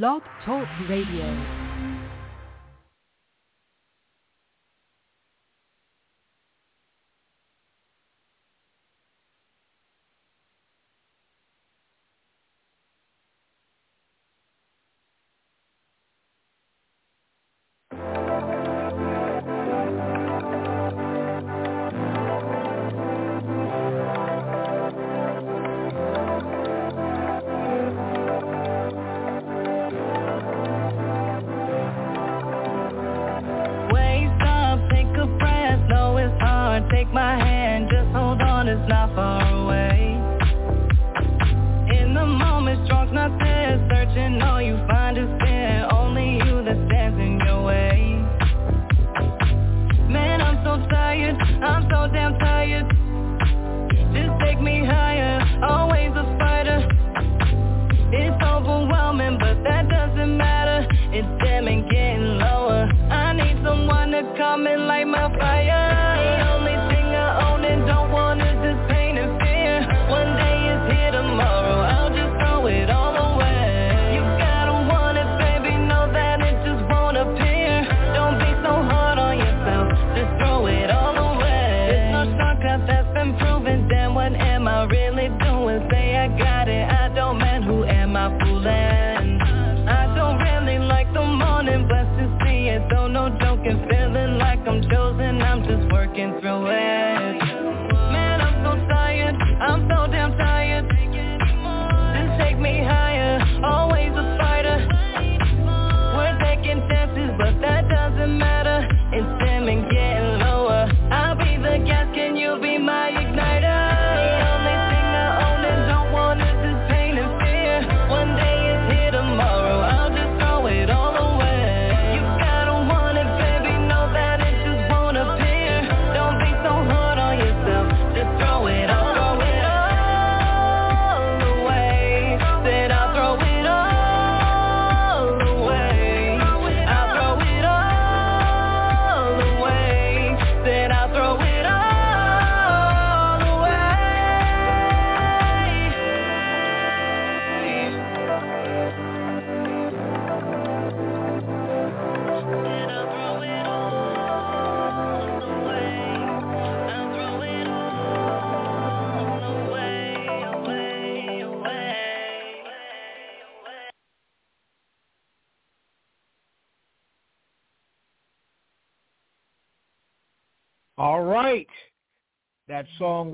Blog Talk Radio.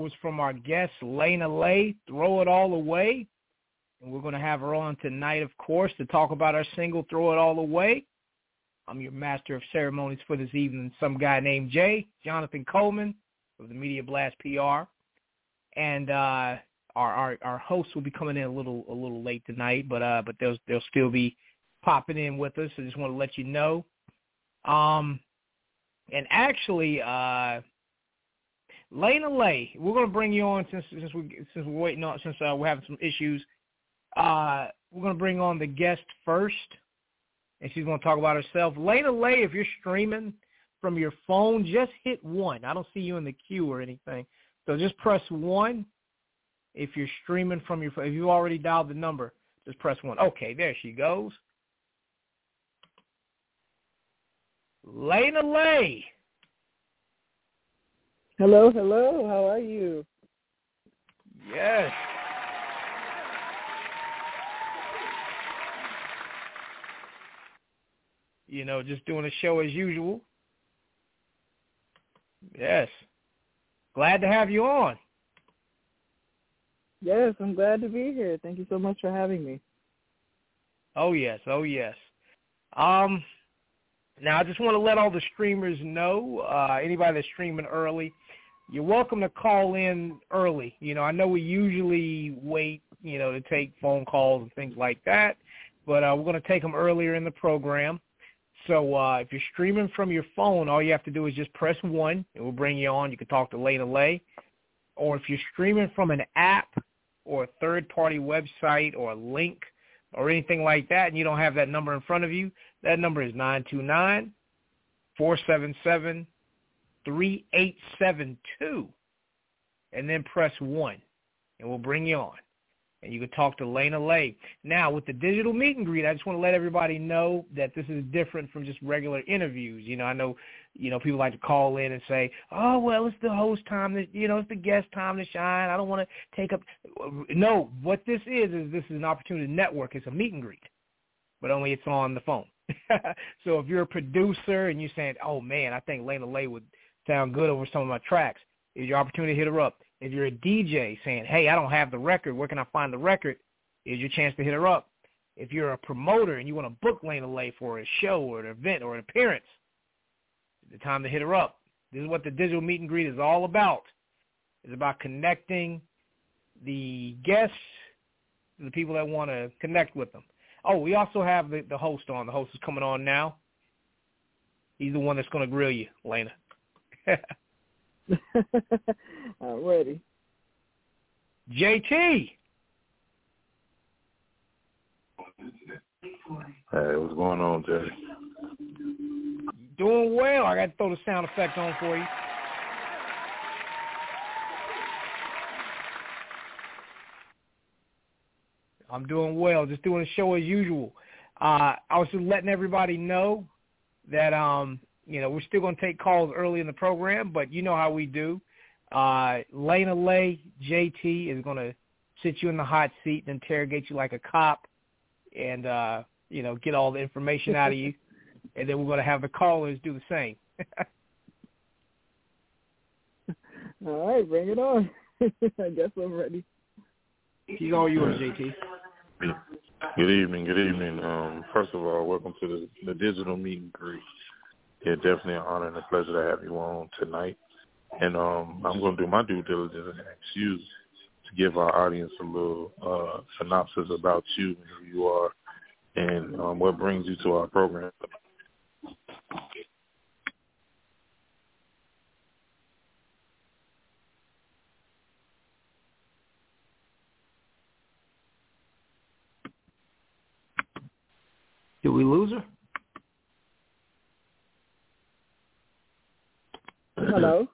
Was from our guest, Layna Lae, Throw It All Away. And we're going to have her on tonight, of course, to talk about our single, Throw It All Away. I'm your master of ceremonies for this evening, some guy named Jay, Jonathan Coleman of the Media Blast PR. And uh, our, our our host will be coming in a little a little late tonight, but uh, but they'll they'll still be popping in with us. I just want to let you know. Um, and actually, uh, Layna Lae, we're going to bring you on since since we since we're waiting on since uh, we're having some issues. Uh, we're going to bring on the guest first, and she's going to talk about herself. Layna Lae, if you're streaming from your phone, just hit one. I don't see you in the queue or anything, so just press one. If you're streaming from your if you already dialed the number, just press one. Okay, there she goes. Layna Lae. Hello, hello. How are you? Yes. You know, just doing a show as usual. Yes. Glad to have you on. Yes, I'm glad to be here. Thank you so much for having me. Oh yes, oh yes. Um now I just want to let all the streamers know, uh anybody that's streaming early, you're welcome to call in early. You know, I know we usually wait, you know, to take phone calls and things like that, but uh we're going to take them earlier in the program. So uh if you're streaming from your phone, all you have to do is just press 1 and we'll bring you on. You can talk to Layna Lae. Or if you're streaming from an app or a third-party website or a link or anything like that and you don't have that number in front of you, that number is nine two nine four seven seven three eight seven two, and then press 1, and we'll bring you on. and you can talk to Layna Lae. Now, with the digital meet and greet, I just want to let everybody know that this is different from just regular interviews. You know, I know, you know, people like to call in and say, "Oh, well, it's the host time to, you know, it's the guest time to shine. I don't want to take up." No, what this is is this is an opportunity to network. It's a meet and greet, but only it's on the phone. so if you're a producer and you're saying, "Oh man, I think Layna Lae would sound good over some of my tracks," is your opportunity to hit her up if you're a DJ saying, hey, I don't have the record, where can I find the record? Is your chance to hit her up. If you're a promoter and you want to book Layna Lae for a show or an event or an appearance, the time to hit her up. This is what the digital meet and greet is all about. It's about connecting the guests to the people that want to connect with them. Oh, we also have the, the host on. The host is coming on now. He's the one that's going to grill you, Layna. I'm ready. JT. Hey, what's going on, Jay? Doing well. I got to throw the sound effect on for you. I'm doing well. Just doing the show as usual. Uh, I was just letting everybody know that um, you know, we're still going to take calls early in the program, but you know how we do. Uh, Layna Lae, JT, is going to sit you in the hot seat and interrogate you like a cop and, uh, you know, get all the information out of you. And then we're going to have the callers do the same. all right, bring it on. I guess I'm ready. He's all yours, JT. Good evening. Good evening. Um, first of all, welcome to the, the digital meet and greet. Yeah, definitely an honor and a pleasure to have you on tonight. And um, I'm going to do my due diligence and ask you to give our audience a little uh, synopsis about you and who you are and um, what brings you to our program. Did we lose her? Hello.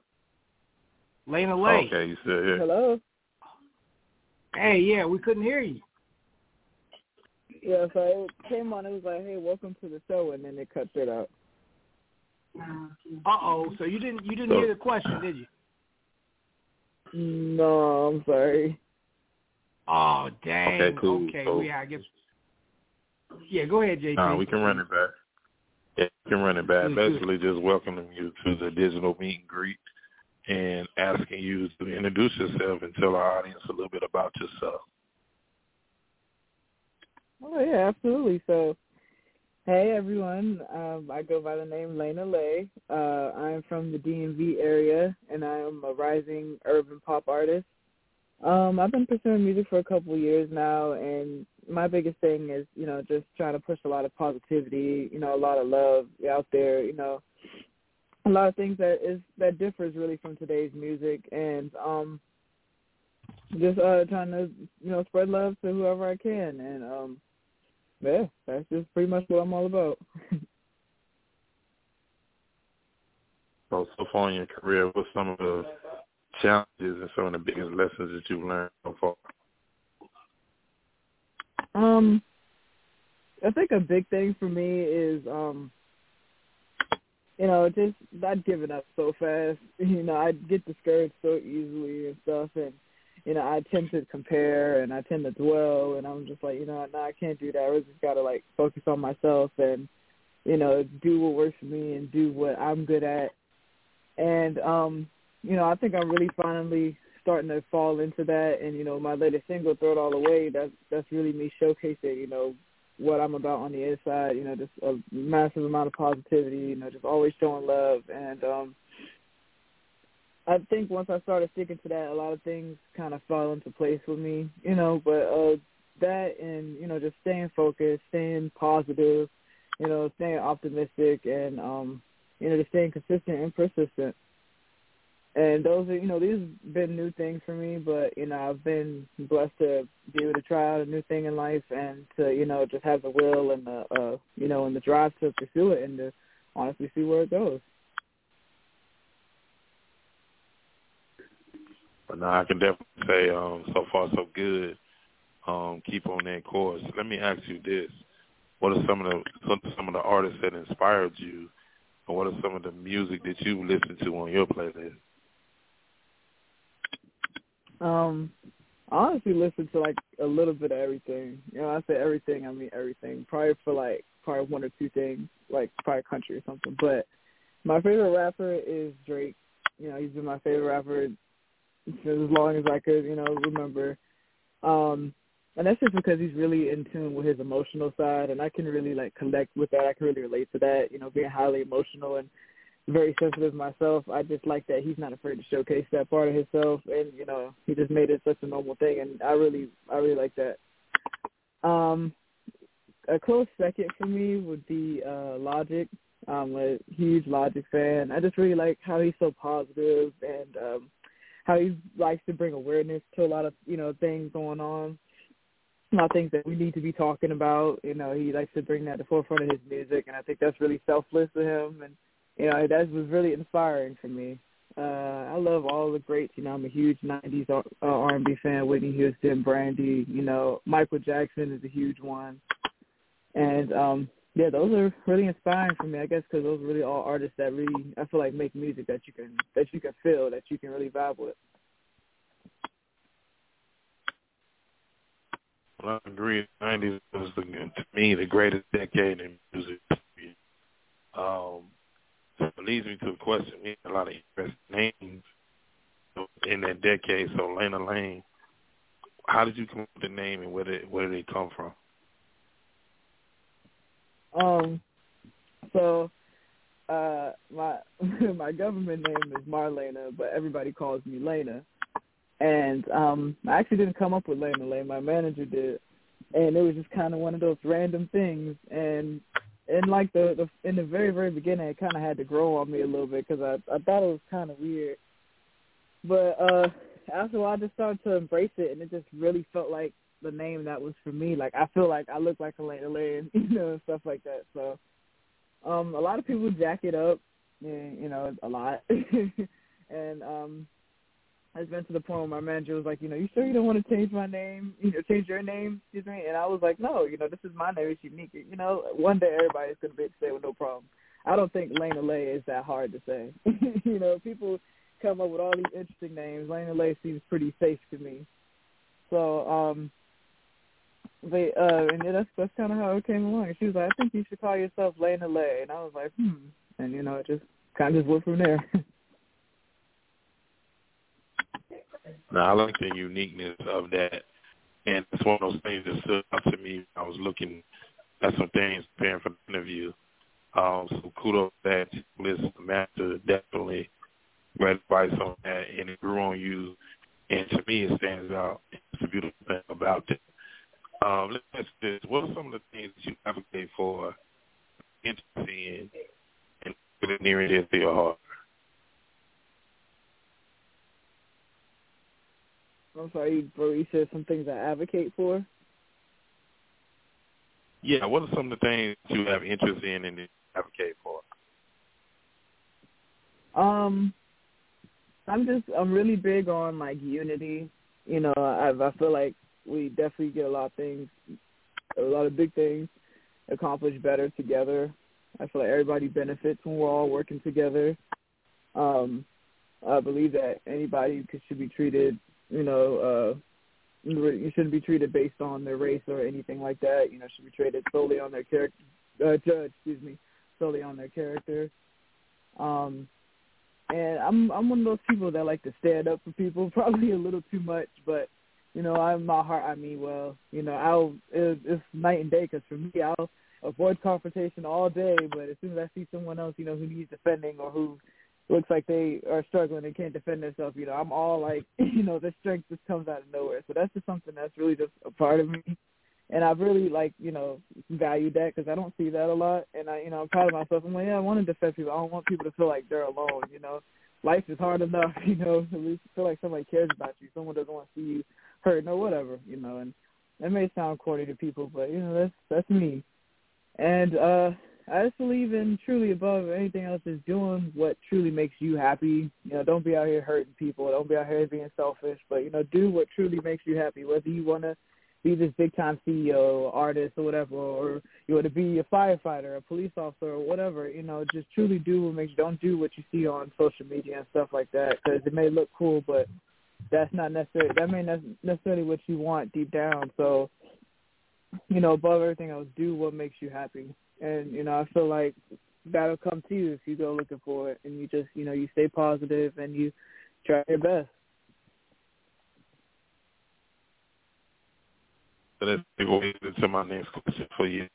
Layna Lae. Okay, you still here? Hello. Hey, yeah, we couldn't hear you. Yeah, so it came on. It was like, "Hey, welcome to the show," and then it cut it out. Uh oh. So you didn't you didn't hear the question, did you? No, I'm sorry. Oh dang. Okay, cool. Okay, so, yeah, I guess. Yeah, go ahead, JT. Nah, we can run it back. Yeah, we can run it back. Good. Basically, just welcoming you to the digital meet and greet and asking you to introduce yourself and tell our audience a little bit about yourself. Oh yeah, absolutely. So, hey everyone, um, I go by the name Layna Lae. Uh, I'm from the DMV area, and I am a rising urban pop artist. Um, I've been pursuing music for a couple of years now, and my biggest thing is, you know, just trying to push a lot of positivity, you know, a lot of love out there, you know, a lot of things that is that differs really from today's music, and um, just uh trying to, you know, spread love to whoever I can, and um, yeah, that's just pretty much what I'm all about. So, so far in your career, what's some of the challenges and some of the biggest lessons that you've learned so far? Um, I think a big thing for me is, um, you know, just not giving up so fast. You know, I get discouraged so easily and stuff, and you know, I tend to compare and I tend to dwell, and I'm just like, you know, no, I can't do that. I just gotta like focus on myself and, you know, do what works for me and do what I'm good at. And um, you know, I think I'm really finally starting to fall into that and, you know, my latest single, Throw It All Away, that's that's really me showcasing, you know, what I'm about on the inside, you know, just a massive amount of positivity, you know, just always showing love and um I think once I started sticking to that, a lot of things kind of fall into place with me, you know. But uh, that and you know, just staying focused, staying positive, you know, staying optimistic, and um, you know, just staying consistent and persistent. And those are, you know, these have been new things for me, but you know, I've been blessed to be able to try out a new thing in life and to, you know, just have the will and the, uh, you know, and the drive to pursue it and to honestly see where it goes. But now I can definitely say um, so far so good. um, keep on that course. Let me ask you this: What are some of the some of the artists that inspired you, and what are some of the music that you listen to on your playlist? Um, I honestly listen to like a little bit of everything. You know, I say everything, I mean everything. Probably for like probably one or two things, like probably country or something. But my favorite rapper is Drake. You know, he's been my favorite rapper for as long as I could, you know, remember. Um, and that's just because he's really in tune with his emotional side, and I can really like connect with that. I can really relate to that. You know, being highly emotional and very sensitive myself. I just like that he's not afraid to showcase that part of himself, and you know, he just made it such a normal thing, and I really, I really like that. Um, a close second for me would be uh Logic. I'm a huge Logic fan. I just really like how he's so positive and um how he likes to bring awareness to a lot of you know things going on, a lot of things that we need to be talking about. You know, he likes to bring that to the forefront of his music, and I think that's really selfless of him, and you know that was really inspiring for me. Uh, I love all the greats. You know, I'm a huge '90s uh, R&B fan. Whitney Houston, Brandy. You know, Michael Jackson is a huge one, and um yeah, those are really inspiring for me. I guess because those are really all artists that really I feel like make music that you can that you can feel that you can really vibe with. I agree. '90s was the, to me the greatest decade in music. Um, it leads me to a question. We had a lot of interesting names in that decade. So Layna Lae, how did you come up with the name, and where did where did it come from? Um, so uh, my my government name is Marlena, but everybody calls me Lena. And um, I actually didn't come up with Layna Lae. My manager did, and it was just kind of one of those random things. And in like the, the in the very very beginning, it kind of had to grow on me a little bit because I I thought it was kind of weird. But uh, after a while, I just started to embrace it, and it just really felt like the name that was for me. Like I feel like I look like Elena Lane, you know, and stuff like that. So um a lot of people jack it up, and, you know, a lot. and um it's been to the point where my manager was like, you know, you sure you don't want to change my name, you know, change your name, excuse me? And I was like, no, you know, this is my name, it's unique. You know, one day everybody's gonna be able to say it with no problem. I don't think Layna Lae is that hard to say. you know, people come up with all these interesting names. Layna Lae seems pretty safe to me. So, um, they uh and that's that's kind of how it came along. She was like, I think you should call yourself Layna Lae, and I was like, hmm, and you know, it just kind of just went from there. now I like the uniqueness of that, and it's one of those things that stood out to me. I was looking at some things preparing for the interview. Um, so kudos to that Liz Master definitely read advice on that, and it grew on you. And to me, it stands out. It's a beautiful thing about it. Um, let's ask this. What are some of the things that you advocate for interesting and near and dear to your heart? I'm sorry, bro. You said some things I advocate for. Yeah, what are some of the things you have interest in and advocate for? Um, I'm just I'm really big on like unity. You know, I I feel like we definitely get a lot of things, a lot of big things accomplished better together. I feel like everybody benefits when we're all working together. Um, I believe that anybody should be treated, you know, uh, you shouldn't be treated based on their race or anything like that. You know, should be treated solely on their character. Uh, judge, excuse me, solely on their character. Um, and I'm I'm one of those people that like to stand up for people, probably a little too much, but you know, I'm my heart. I mean well. You know, I'll it, it's night and day because for me, I'll avoid confrontation all day. But as soon as I see someone else, you know, who needs defending or who looks like they are struggling and can't defend themselves, you know, I'm all like, you know, the strength just comes out of nowhere. So that's just something that's really just a part of me. And I've really like, you know, valued that because I don't see that a lot. And I, you know, I'm proud of myself. I'm like, yeah, I want to defend people. I don't want people to feel like they're alone. You know, life is hard enough. You know, at least feel like somebody cares about you. Someone doesn't want to see you hurt or whatever, you know, and that may sound corny to people, but you know, that's that's me. And uh I just believe in truly above anything else is doing what truly makes you happy. You know, don't be out here hurting people, don't be out here being selfish, but you know, do what truly makes you happy. Whether you wanna be this big time CEO, artist, or whatever, or you want to be a firefighter, a police officer, or whatever. You know, just truly do what makes. you. Don't do what you see on social media and stuff like that because it may look cool, but that's not necessarily that may not necessarily what you want deep down. So, you know, above everything else, do what makes you happy. And you know, I feel like that'll come to you if you go looking for it, and you just you know you stay positive and you try your best. So that's goes into my next question for you.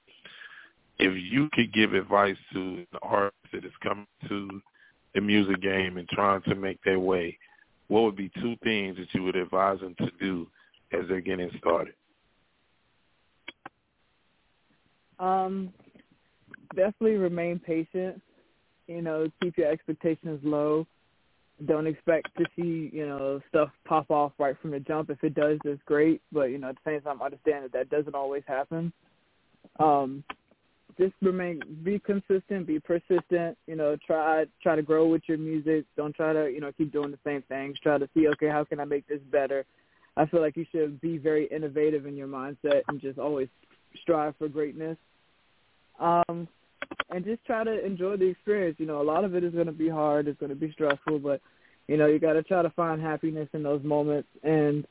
If you could give advice to an artist that is coming to the music game and trying to make their way, what would be two things that you would advise them to do as they're getting started? Um, definitely remain patient. You know, keep your expectations low. Don't expect to see you know stuff pop off right from the jump. If it does, that's great. But you know, at the same time, understand that that doesn't always happen. Um, just remain, be consistent, be persistent. You know, try try to grow with your music. Don't try to you know keep doing the same things. Try to see okay, how can I make this better? I feel like you should be very innovative in your mindset and just always strive for greatness. Um, and just try to enjoy the experience. You know, a lot of it is going to be hard. It's going to be stressful, but you know, you got to try to find happiness in those moments, and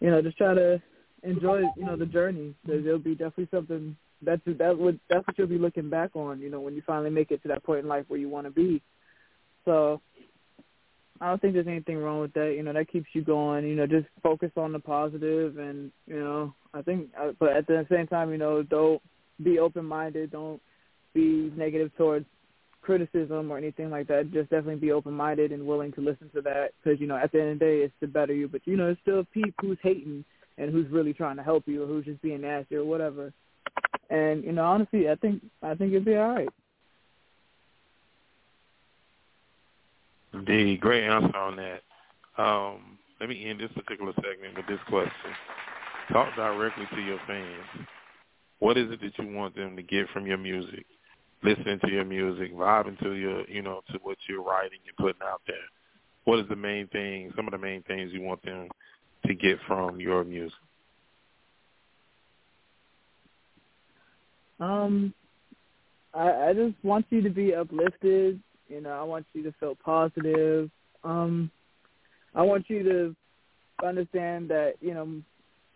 you know, just try to enjoy you know the journey. Because there'll be definitely something that's that would that's what you'll be looking back on. You know, when you finally make it to that point in life where you want to be. So. I don't think there's anything wrong with that. You know, that keeps you going. You know, just focus on the positive, and you know, I think. Uh, but at the same time, you know, don't be open minded. Don't be negative towards criticism or anything like that. Just definitely be open minded and willing to listen to that because you know at the end of the day it's to better you. But you know it's still Pete who's hating and who's really trying to help you or who's just being nasty or whatever. And you know honestly I think I think it'd be all right. Indeed, great answer on that. Um, let me end this particular segment with this question. Talk directly to your fans. What is it that you want them to get from your music? Listening to your music, vibing to your, you know, to what you're writing and putting out there. What is the main thing, some of the main things you want them to get from your music? Um, I, I just want you to be uplifted. You know, I want you to feel positive. Um, I want you to understand that you know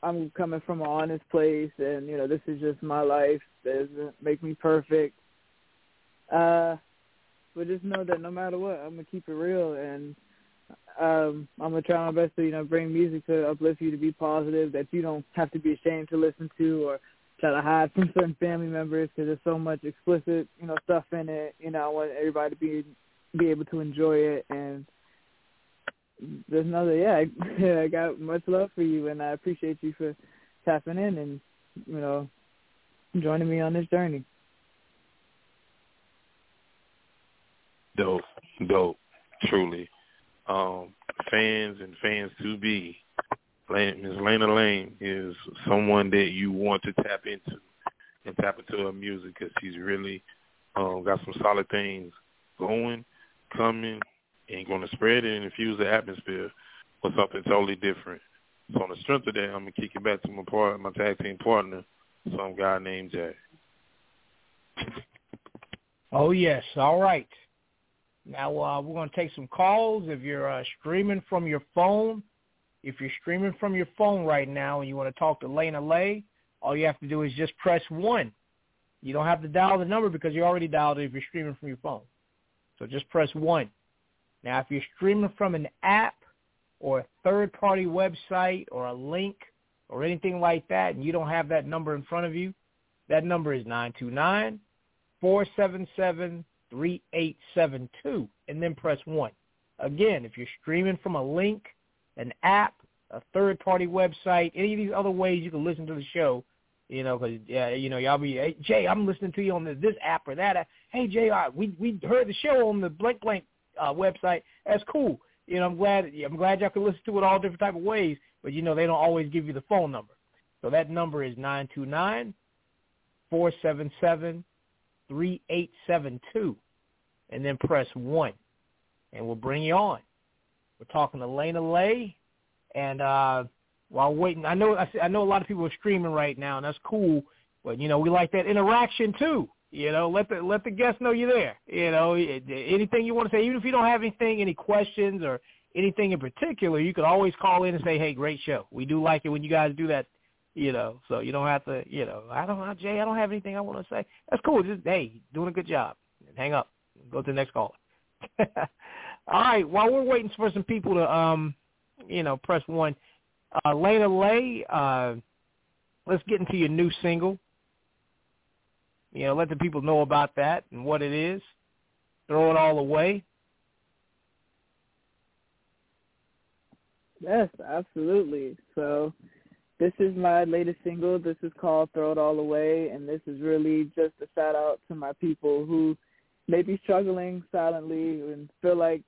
I'm coming from an honest place, and you know this is just my life. It doesn't make me perfect. Uh, but just know that no matter what, I'm gonna keep it real, and um, I'm gonna try my best to you know bring music to uplift you to be positive, that you don't have to be ashamed to listen to or try to hide from certain family members because there's so much explicit you know stuff in it. You know, I want everybody to be be able to enjoy it, and there's another yeah, I, I got much love for you, and I appreciate you for tapping in and you know joining me on this journey. Dope, dope, truly. Um, fans and fans to be. Ms. Layna Lae is someone that you want to tap into and tap into her music because she's really um, got some solid things going, coming, and going to spread it and infuse the atmosphere with something totally different. So on the strength of that, I'm gonna kick it back to my part, my tag team partner, some guy named Jay. Oh yes, all right. Now uh, we're going to take some calls. If you're uh, streaming from your phone, if you're streaming from your phone right now and you want to talk to Layna Lae, all you have to do is just press one. You don't have to dial the number because you already dialed it if you're streaming from your phone. So just press one. Now, if you're streaming from an app or a third-party website or a link or anything like that, and you don't have that number in front of you, that number is nine two nine four seven seven 3872 and then press 1. Again, if you're streaming from a link, an app, a third-party website, any of these other ways you can listen to the show, you know, because yeah, you know, y'all be, hey, Jay, I'm listening to you on this this app or that. App. Hey, Jay, uh, we we heard the show on the blank blank uh, website. That's cool. You know, I'm glad I'm glad y'all can listen to it all different type of ways. But you know, they don't always give you the phone number. So that number is nine two nine four seven seven 3872 and then press 1 and we'll bring you on. We're talking to Layna Lae and uh, while waiting. I know I know a lot of people are streaming right now, and that's cool. But you know, we like that interaction too. You know, let the let the guests know you're there. You know, anything you want to say, even if you don't have anything, any questions or anything in particular, you can always call in and say, "Hey, great show. We do like it when you guys do that." You know, so you don't have to. You know, I don't know, Jay. I don't have anything I want to say. That's cool. Just hey, doing a good job. Hang up. Go to the next caller. All right. While we're waiting for some people to, um, you know, press one, uh, Layna Lae, uh, let's get into your new single. You know, let the people know about that and what it is. Throw it all away. Yes, absolutely. So this is my latest single. This is called Throw It All Away, and this is really just a shout out to my people who may be struggling silently and feel like,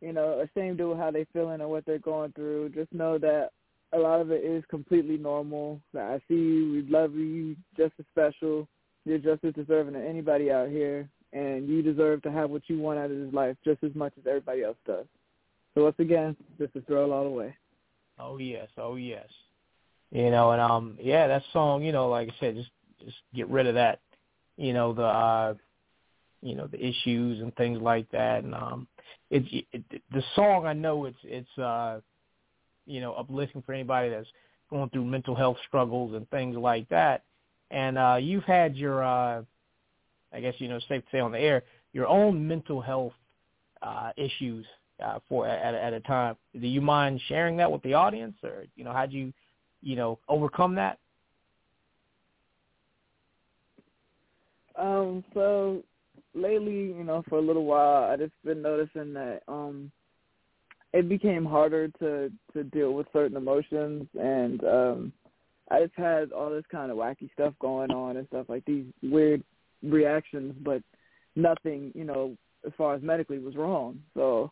you know, ashamed of how they're feeling or what they're going through. Just know that a lot of it is completely normal. That I see you, we love you. you, just as special. You're just as deserving of anybody out here, and you deserve to have what you want out of this life just as much as everybody else does. So once again, this is Throw It All Away. Oh yes, oh yes. You know, and um, yeah, that song, you know, like I said, just just get rid of that, you know, the uh, you know, the issues and things like that, and um, it's it, the song. I know it's it's uh, you know, uplifting for anybody that's going through mental health struggles and things like that. And uh, you've had your, uh, I guess you know, safe to say on the air, your own mental health uh, issues uh, for at, at a time. Do you mind sharing that with the audience, or you know, how'd you, you know, overcome that? Um. So lately, you know, for a little while, I just been noticing that um, it became harder to to deal with certain emotions, and um, I just had all this kind of wacky stuff going on and stuff like these weird reactions, but nothing, you know, as far as medically was wrong. So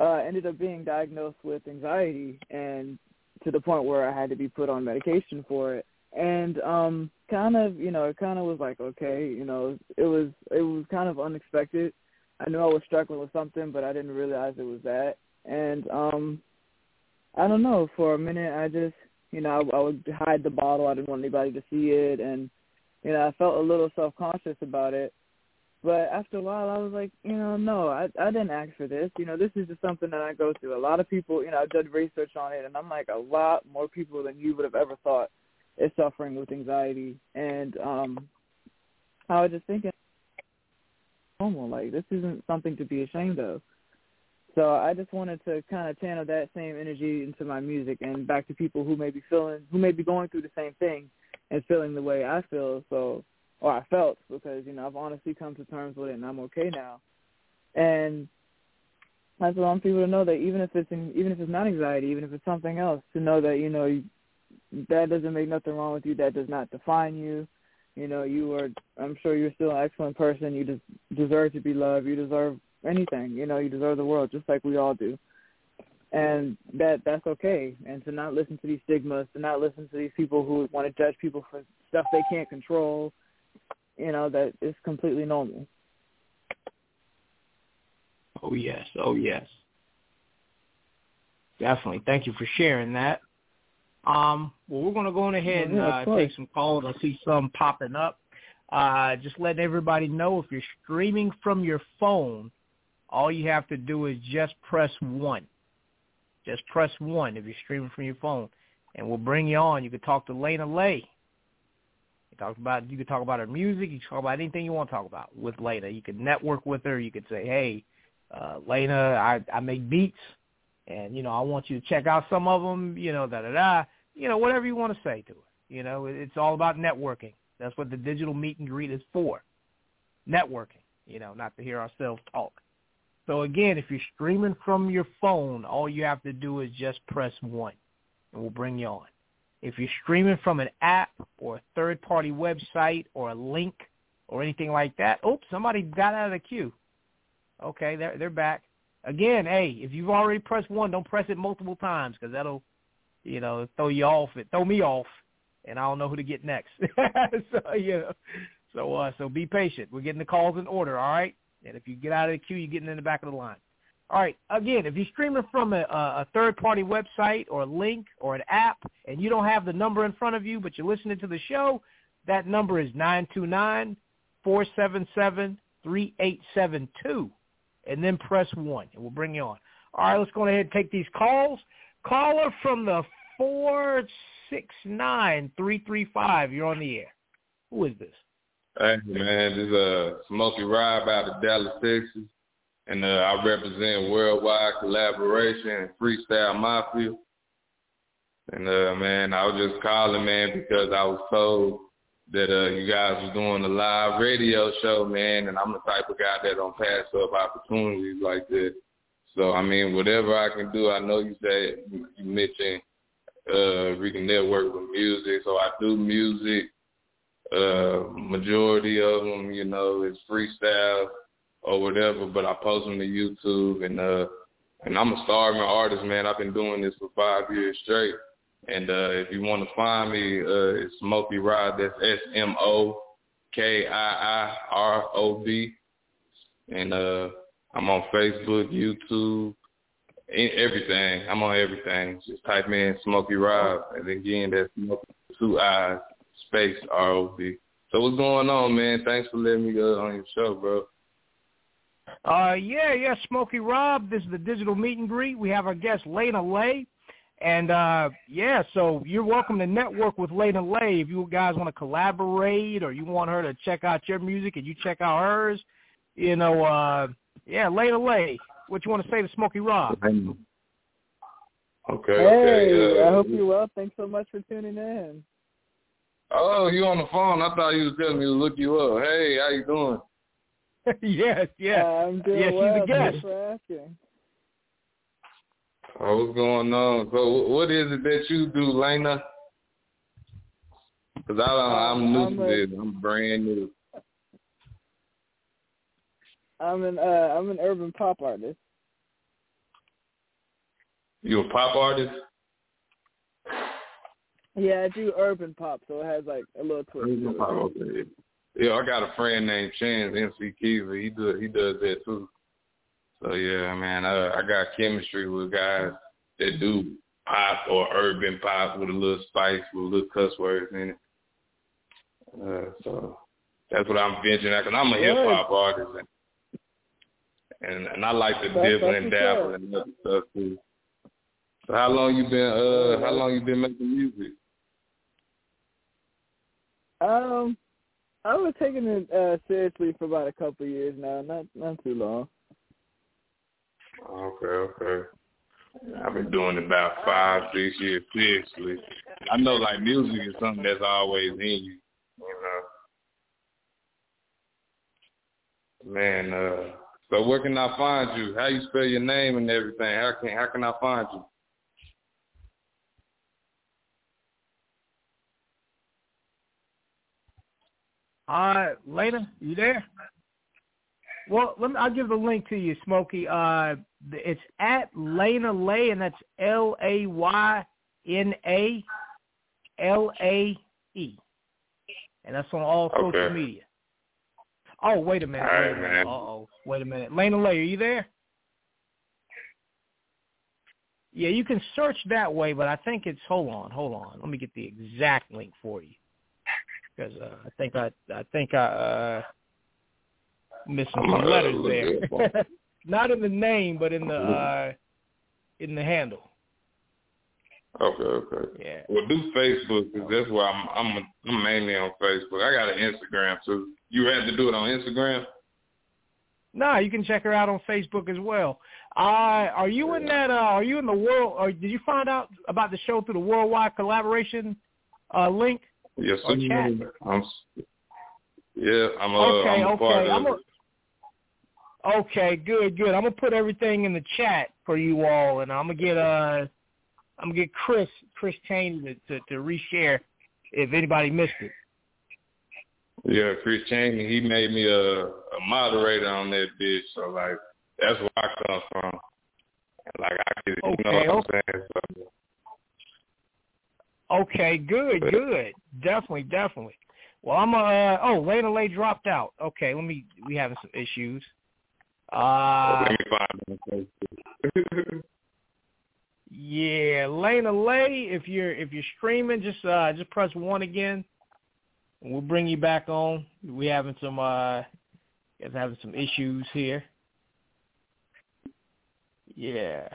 uh, ended up being diagnosed with anxiety and to the point where I had to be put on medication for it. And um kind of, you know, it kind of was like, okay, you know, it was it was kind of unexpected. I knew I was struggling with something, but I didn't realize it was that. And um I don't know, for a minute I just you know, I, I would hide the bottle. I didn't want anybody to see it, and you know, I felt a little self conscious about it. But after a while, I was like, you know, no, I I didn't ask for this. You know, this is just something that I go through. A lot of people, you know, I've done research on it, and I'm like, a lot more people than you would have ever thought is suffering with anxiety. And um I was just thinking, normal. Like this isn't something to be ashamed of. So I just wanted to kind of channel that same energy into my music and back to people who may be feeling, who may be going through the same thing and feeling the way I feel. So, or I felt because you know I've honestly come to terms with it and I'm okay now. And I just want people to know that even if it's in, even if it's not anxiety, even if it's something else, to know that you know you, that doesn't make nothing wrong with you. That does not define you. You know, you are. I'm sure you're still an excellent person. You just deserve to be loved. You deserve anything. You know, you deserve the world just like we all do. And that that's okay. And to not listen to these stigmas, to not listen to these people who want to judge people for stuff they can't control, you know, that is completely normal. Oh yes, oh yes. Definitely. Thank you for sharing that. Um, well, we're going to go on ahead and uh, take some calls. I see some popping up. Uh, just letting everybody know if you're streaming from your phone, all you have to do is just press one. Just press one if you're streaming from your phone, and we'll bring you on. You can talk to Layna Lae. Talk about you can talk about her music. You can talk about anything you want to talk about with Layna. You can network with her. You could say, "Hey, uh, Layna, I I make beats, and you know I want you to check out some of them. You know, da da da. You know, whatever you want to say to her. You know, it's all about networking. That's what the digital meet and greet is for. Networking. You know, not to hear ourselves talk. So again, if you're streaming from your phone, all you have to do is just press one, and we'll bring you on. If you're streaming from an app or a third-party website or a link or anything like that, oops, somebody got out of the queue. Okay, they're they're back. Again, hey, if you've already pressed one, don't press it multiple times because that'll, you know, throw you off. It throw me off, and I don't know who to get next. so you know, so uh, so be patient. We're getting the calls in order. All right. And if you get out of the queue, you're getting in the back of the line. All right. Again, if you're streaming from a, a third-party website or a link or an app, and you don't have the number in front of you, but you're listening to the show, that number is nine two nine four seven seven three eight seven two, and then press one, and we'll bring you on. All right. Let's go ahead and take these calls. Caller from the four six nine three three five. You're on the air. Who is this? Hey man, this is uh Smokey Rob out of Dallas, Texas and uh, I represent Worldwide Collaboration and Freestyle Mafia. And uh, man, I was just calling, man, because I was told that uh, you guys was doing a live radio show, man, and I'm the type of guy that don't pass up opportunities like that. So I mean, whatever I can do, I know you said you mentioned uh, we can network with music, so I do music. Uh, majority of them, you know, is freestyle or whatever, but I post them to YouTube and uh and I'm a starving artist, man. I've been doing this for five years straight. And uh if you want to find me, uh it's Smokey Rob, that's S M O K I I R O B. And uh I'm on Facebook, YouTube, everything. I'm on everything. Just type in Smokey Rob, and again, that's Smokey two eyes space R O B. So what's going on, man? Thanks for letting me go on your show, bro. Uh, yeah, yeah, Smokey Rob. This is the digital meet and greet. We have our guest Layna Lae. And uh, yeah, so you're welcome to network with Layna Lae if you guys want to collaborate or you want her to check out your music and you check out hers. You know, uh, yeah, Layna Lae. What you want to say to Smokey Rob? Okay. Hey, okay, uh, I hope you're well. Thanks so much for tuning in. Oh, you on the phone? I thought you was telling me to look you up. Hey, how you doing? yes, yes. Uh, I'm doing yes, well. she's a guest. Thanks for asking. Oh, what's going on? So, what is it that you do, Layna? Because I'm Um, new I'm to a- this. I'm brand new. I'm an uh, I'm an urban pop artist. You a pop artist? Yeah, I do urban pop, so it has like a little twist. to it. Okay. Yeah, I got a friend named Chance MC Kiva. He does he does that too. So yeah, man, I I got chemistry with guys that do pop or urban pop with a little spice, with a little cuss words in it. Uh, so that's what I'm venturing at. Cause I'm a hip hop artist, and, and and I like to That's- dibble and dabble and other stuff too. So how long you been uh how long you been making music? Um, I was taking it uh, seriously for about a couple of years now, not not too long. Okay, okay. I've been doing about five, six years seriously. I know like music is something that's always in you, you know. Man, uh so where can I find you? How you spell your name and everything? How can how can I find you? Uh, Layna, you there? Well, let me. I'll give the link to you, Smokey. Uh, it's at Layna Lae, and that's L A Y N A L A E, and that's on all social Okay. media. Oh, wait a minute. All right, wait a minute. man. Uh-oh. Wait a minute. Layna Lae, are you there? Yeah, you can search that way, but I think it's hold on, hold on. Let me get the exact link for you because uh, I think I I think I uh, missed some letters there. Not in the name, but in the uh, in the handle. Okay, okay. Yeah. Well, do Facebook because that's where I'm. I'm. I'm mainly on Facebook. I got an Instagram too. You had to do it on Instagram. No, you can check her out on Facebook as well. Uh, are you in that? Uh, are you in the world? Or did you find out about the show through the worldwide collaboration uh, link? Yes, sir. I'm. Yeah, I'm. Uh, Okay, I'm a part okay. of I'm a-. Okay, good, good. I'm gonna put everything in the chat for you all, and I'm gonna get uh, I'm gonna get Chris Chris Cheney to, to to reshare if anybody missed it. Yeah, Chris Cheney, he made me a, a moderator on that bitch. So like, that's where I come from. And, like I get, you know Okay, what I'm saying? So, Okay, good, good. Definitely, definitely. Well, I'm uh oh, Layna Lae dropped out. Okay, let me we having some issues. Uh, Let me find it. yeah, Layna Lae. If you're if you're streaming, just uh just press one again, and we'll bring you back on. We having some uh, having some issues here. Yeah,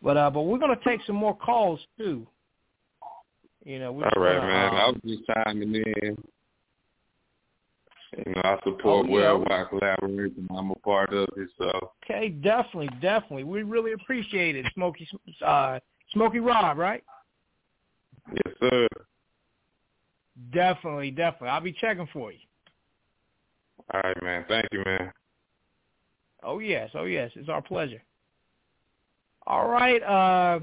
but uh, but we're gonna take some more calls too. You know, we're All right, gonna, man. I um, was just chiming in. You know, I support Oh, yeah. worldwide collaboration. I'm a part of it, so Okay, definitely, definitely. We really appreciate it, Smokey, uh, Smokey Rob, right? yes, sir. Definitely, definitely. I'll be checking for you. All right, man. Thank you, man. Oh yes, oh yes, it's our pleasure. All right, uh,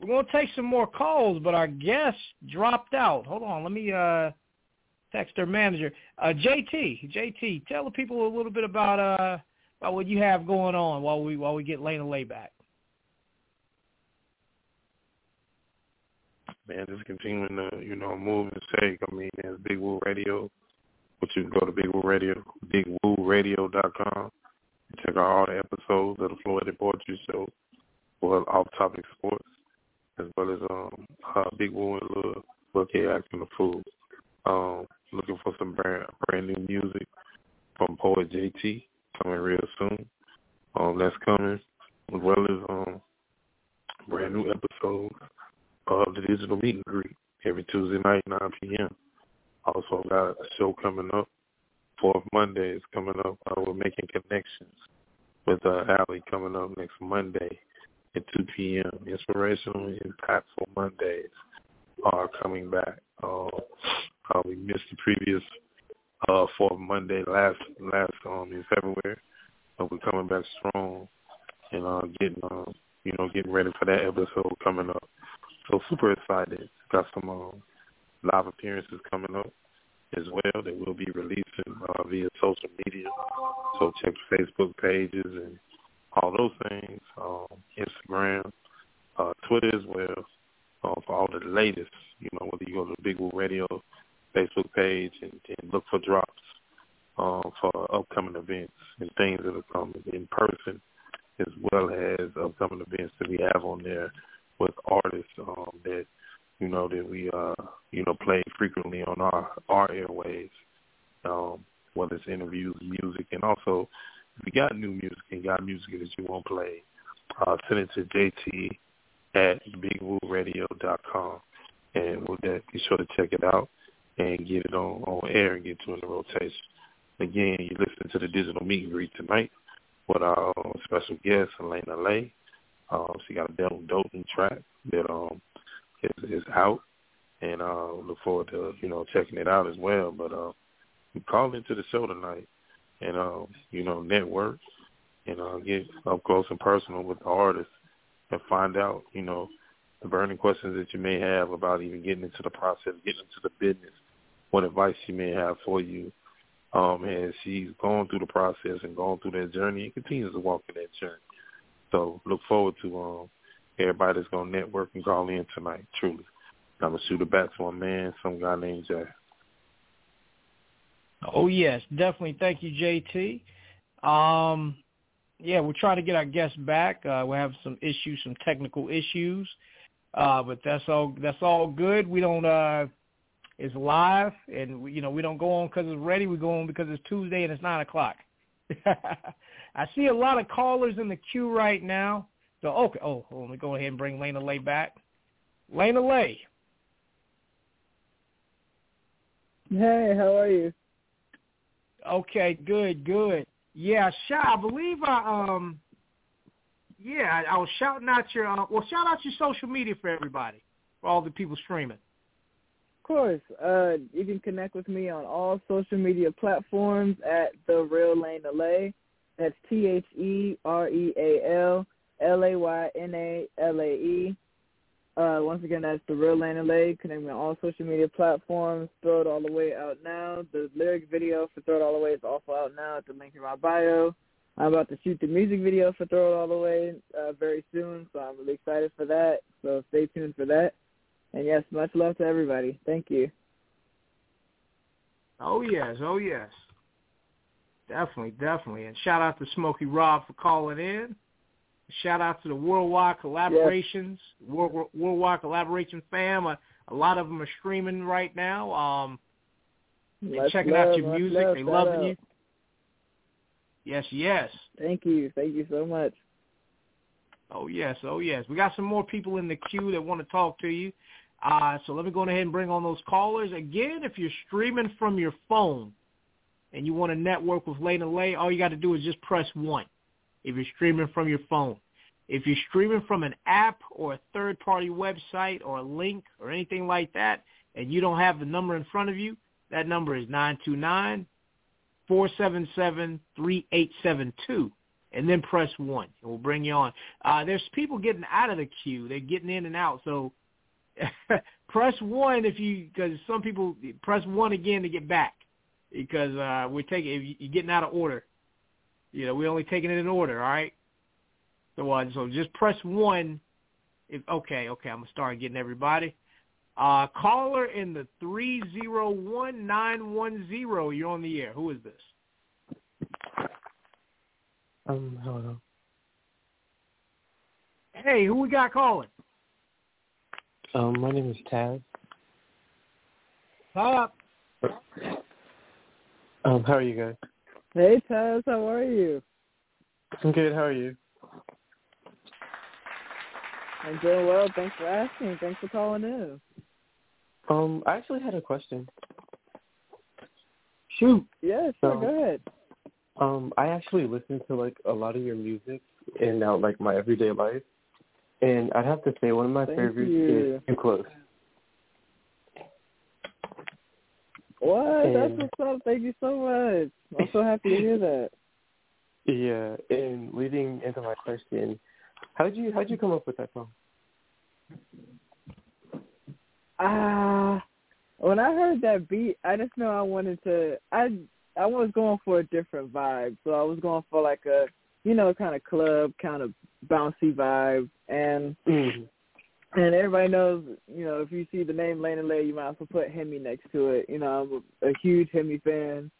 we're gonna take some more calls, but our guest dropped out. Hold on, let me uh, text their manager. Uh, JT, JT, tell the people a little bit about uh, about what you have going on while we while we get Layna Lae back. man, just continuing to, you know, move and shake. I mean, there's Big Woo Radio, which you can go to Big Woo Radio, BigWooRadio.com, and check out all the episodes of the Floyd Poetry Show, or off-topic sports, as well as um, uh, Big Woo and Lil Lil acting the fool. Um, looking for some brand brand new music from Poet JT coming real soon. Um, that's coming, as well as um, brand new episodes of the digital meet and greet every Tuesday night, 9 p.m. Also got a show coming up. Fourth Monday is coming up. Uh, we're making connections with uh, Allie coming up next Monday at 2 p.m. Inspirational impactful Mondays are coming back. Uh, uh, we missed the previous uh, fourth Monday last last um, in February, but we're coming back strong and uh, getting uh, you know getting ready for that episode coming up. So super excited. Got some um, live appearances coming up as well that we'll be releasing uh, via social media. So check Facebook pages and all those things, um, Instagram, uh, Twitter as well, uh, for all the latest. You know, whether you go to the Big Woo Radio Facebook page and, and look for drops um, for upcoming events and things that are coming in person, as well as upcoming events that we have on there with artists um, that you know that we uh, you know play frequently on our our airwaves, um, whether it's interviews, music, and also if you got new music and got music that you want played, uh, send it to JT at bigwooradio.com, and we'll be sure to check it out and get it on on air and get to in the rotation. Again, you listen to the digital meet and greet tonight with our uh, special guest Layna Lae. Um, she got a Delton Dolton track that um is, is out, and uh, look forward to you know checking it out as well. But uh, we call into the show tonight, and uh, you know network, and uh, get up close and personal with the artists, and find out you know the burning questions that you may have about even getting into the process, getting into the business, what advice she may have for you. Um, as she's through the process and gone through that journey and continues to walk in that journey. So look forward to um, everybody that's going to network and call in tonight, truly. I'm going to shoot it back to a man, some guy named Jay. Oh yes, definitely. Thank you, JT. Um, yeah, we're trying to get our guests back. Uh, we have some issues, some technical issues, uh, but that's all. That's all good. We don't. Uh, it's live, and we, you know we don't go on because it's ready. We go on because it's Tuesday and it's nine o'clock. I see a lot of callers in the queue right now. So okay, oh, let me go ahead and bring Layna Lae back. Layna Lae. Hey, how are you? Okay, good, good. Yeah, shout. I believe I um. Yeah, I, I was shouting out your uh, well, shout out your social media for everybody, for all the people streaming. Of course. Uh, you can connect with me on all social media platforms at the Real Layna Lae. That's T H E R E A L L A Y N A L A E. Uh, once again, that's the Real Lay. Connect me on all social media platforms. Throw it all the way out now. The lyric video for Throw It All the Way is also out now at the link in my bio. I'm about to shoot the music video for Throw It All the Way uh, very soon, so I'm really excited for that. So stay tuned for that. And yes, much love to everybody. Thank you. Oh yes, oh yes. Definitely, definitely. And shout out to Smokey Rob for calling in. Shout out to the Worldwide Collaborations, yes. World, Worldwide Collaboration fam. A, a, lot of them are streaming right now. Um, They're checking love, out your music. Love, they loving you. Yes, yes. Thank you. Thank you so much. Oh yes, oh yes. We got some more people in the queue that want to talk to you. Uh, so let me go ahead and bring on those callers. Again, if you're streaming from your phone and you want to network with Layna Lae, all you got to do is just press 1 if you're streaming from your phone. If you're streaming from an app or a third-party website or a link or anything like that, and you don't have the number in front of you, that number is 929-477-3872. And then press 1. It will bring you on. Uh, there's people getting out of the queue. They're getting in and out. So press 1 if you, because some people press 1 again to get back because uh, we're taking, if you're getting out of order. You know, we're only taking it in order, all right? So, uh, so just press 1. If, okay, okay, I'm going to start getting everybody. Uh, caller in the 301910, you're on the air. Who is this? Um, hello. Hey, who we got calling? Um, my name is Taz. Up. Um, how are you guys? Hey Taz, how are you? I'm good. How are you? I'm doing well. Thanks for asking. Thanks for calling in. Um, I actually had a question. Shoot. Yeah, sure. Um, go ahead. Um, I actually listen to like a lot of your music in uh, like my everyday life, and I'd have to say one of my Thank favorites you. is "Too Close." What? And, That's what's up. Thank you so much. I'm so happy to hear that. Yeah, and leading into my question, how did you how did you come up with that song? Ah, uh, when I heard that beat, I just know I wanted to. I I was going for a different vibe, so I was going for like a you know kind of club, kind of bouncy vibe, and mm-hmm. And everybody knows you know if you see the name Layna Lae, you might as well put Hemi next to it. You know, I'm a, a huge Hemi fan.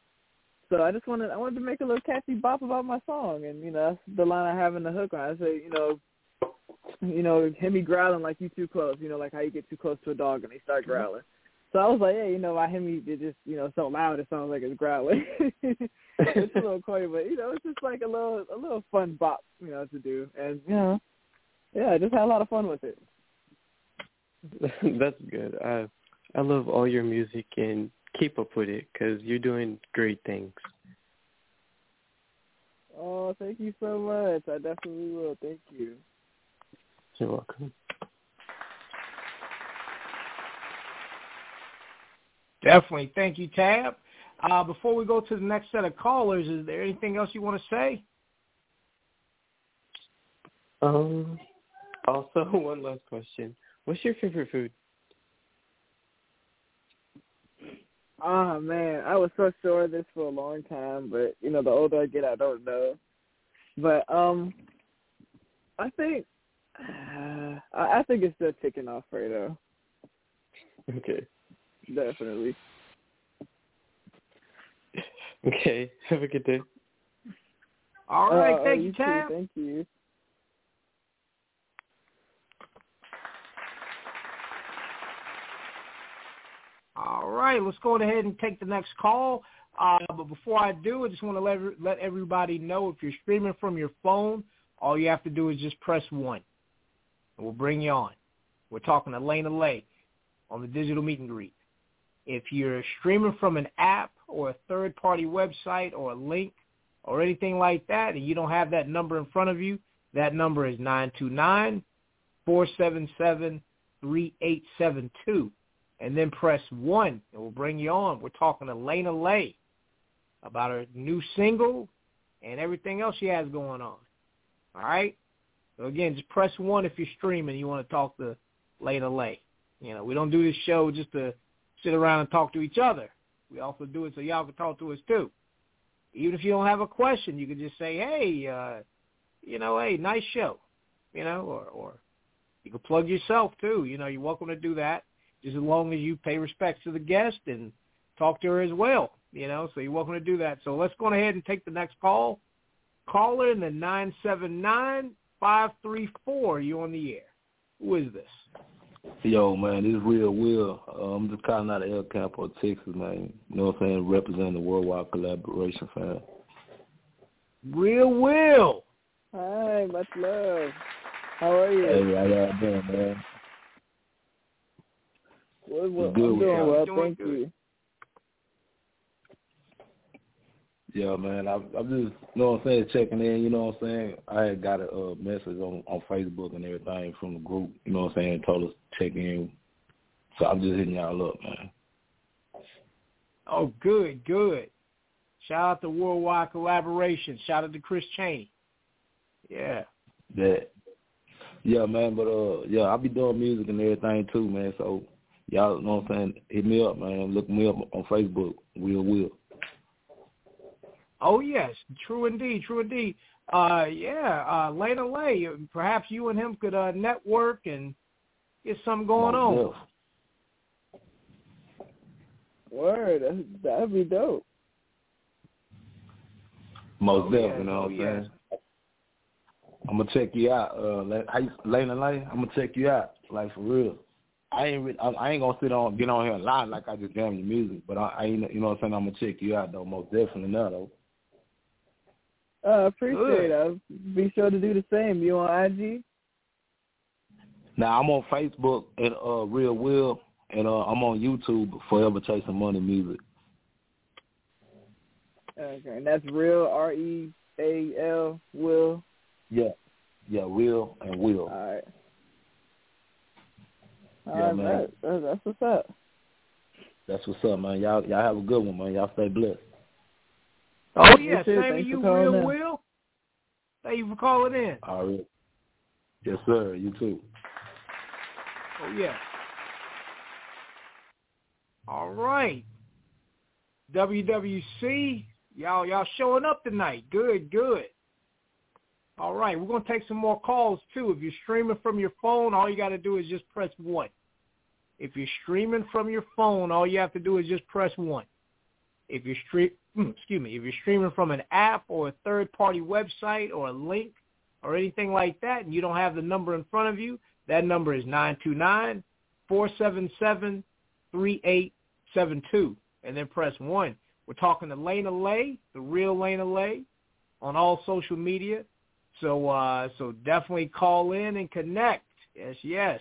So I just wanted I wanted to make a little catchy bop about my song, and you know that's the line I have in the hook. Line. I say, you know, you know, Hemi growling like you too close. You know, like how you get too close to a dog and they start mm-hmm. growling. So I was like, yeah, you know, my Hemi it just you know so loud it sounds like it's growling. it's a little corny, but you know, it's just like a little a little fun bop, you know, to do, and you know, yeah, I just had a lot of fun with it. That's good. I I love all your music and keep up with it because you're doing great things. Oh, thank you so much. I definitely will. Thank you. You're welcome. Definitely. Thank you, Tab. Uh, before we go to the next set of callers, is there anything else you want to say? Um. Also, one last question. What's your favorite food? Oh man, I was so sure of this for a long time, but you know, the older I get, I don't know. But um, I think uh, I think it's still chicken Alfredo. Okay. Definitely. Okay. Have a good day. All right. Uh, thank you, you, too. Tab. Thank you. All right, let's go ahead and take the next call. Uh, but before I do, I just want to let let everybody know if you're streaming from your phone, all you have to do is just press one, and we'll bring you on. We're talking to Layna Lae on the digital meet and greet. If you're streaming from an app or a third-party website or a link or anything like that, and you don't have that number in front of you, that number is nine two nine four seven seven three eight seven two and then press one. It will bring you on. We're talking to Layna Lae about her new single and everything else she has going on. All right? So again, just press one if you're streaming you want to talk to Layna Lae. You know, we don't do this show just to sit around and talk to each other. We also do it so y'all can talk to us too. Even if you don't have a question, you can just say, hey, uh, you know, hey, nice show, you know, or, or you can plug yourself too. You know, you're welcome to do that just as long as you pay respects to the guest and talk to her as well. You know, so you're welcome to do that. So let's go ahead and take the next call. Caller in the nine seven nine five three four. You on the air? Who is this? Yo, man, this is Real Will. Uh, I'm just calling out of El Campo, Texas, man. You know what I'm saying? Representing the Worldwide Collaboration fan. Real Will. Hi, much love. How are you? Hey, how y'all doing, man? Well, well, good I'm doing y'all. well, Doing thank good. you. Yeah, man. I, I'm just, you know what I'm saying, checking in. You know what I'm saying. I had got a uh, message on on Facebook and everything from the group. You know what I'm saying, told us to check in. So I'm just hitting y'all up, man. Oh, good, good. Shout out to Worldwide Collaboration. Shout out to Chris Cheney. Yeah. That. Yeah, man. But uh, yeah, I be doing music and everything too, man. So y'all know what I'm saying. Hit me up, man. Look me up on Facebook. Will Will. Oh yes, true indeed, true indeed. Uh, yeah, uh, Layna Lae. Perhaps you and him could uh, network and get something going on. Word, that- that'd be dope. Most Oh, def, yes, you know what oh, I'm yes. saying. I'm gonna check you out. Uh, Le- how you, Layna Lae, I'm gonna check you out, like for real. I ain't I, I ain't gonna sit on get on here and lie like I just jam your music, but I, I ain't you know what I'm saying. I'm gonna check you out though, most definitely not though. Uh, appreciate Good. it. Be sure to do the same. You on IG? Now I'm on Facebook at uh, Real Will, and uh, I'm on YouTube, Forever Chasing Money Music. Okay, and that's real. R E A L. Will. Yeah, yeah, Real and Will. All right. All Yeah, right, man. that- that- that's what's up. That's what's up, man. Y'all y'all have a good one, man. Y'all stay blessed. Oh You yeah, too. same to you, calling Real in. Will. Thank you for calling in. All right. Yes, sir. You too. Oh yeah. All right. WWC, y'all y'all showing up tonight. Good, good. All right, we're gonna take some more calls too. If you're streaming from your phone, all you got to do is just press one. If you're streaming from your phone, all you have to do is just press one. If you're stream, excuse me, if you're streaming from an app or a third-party website or a link or anything like that, and you don't have the number in front of you, that number is nine two nine four seven seven three eight seven two, and then press one. We're talking to Layna Lae, the real Layna Lae, on all social media. So uh, so definitely call in and connect. Yes, yes.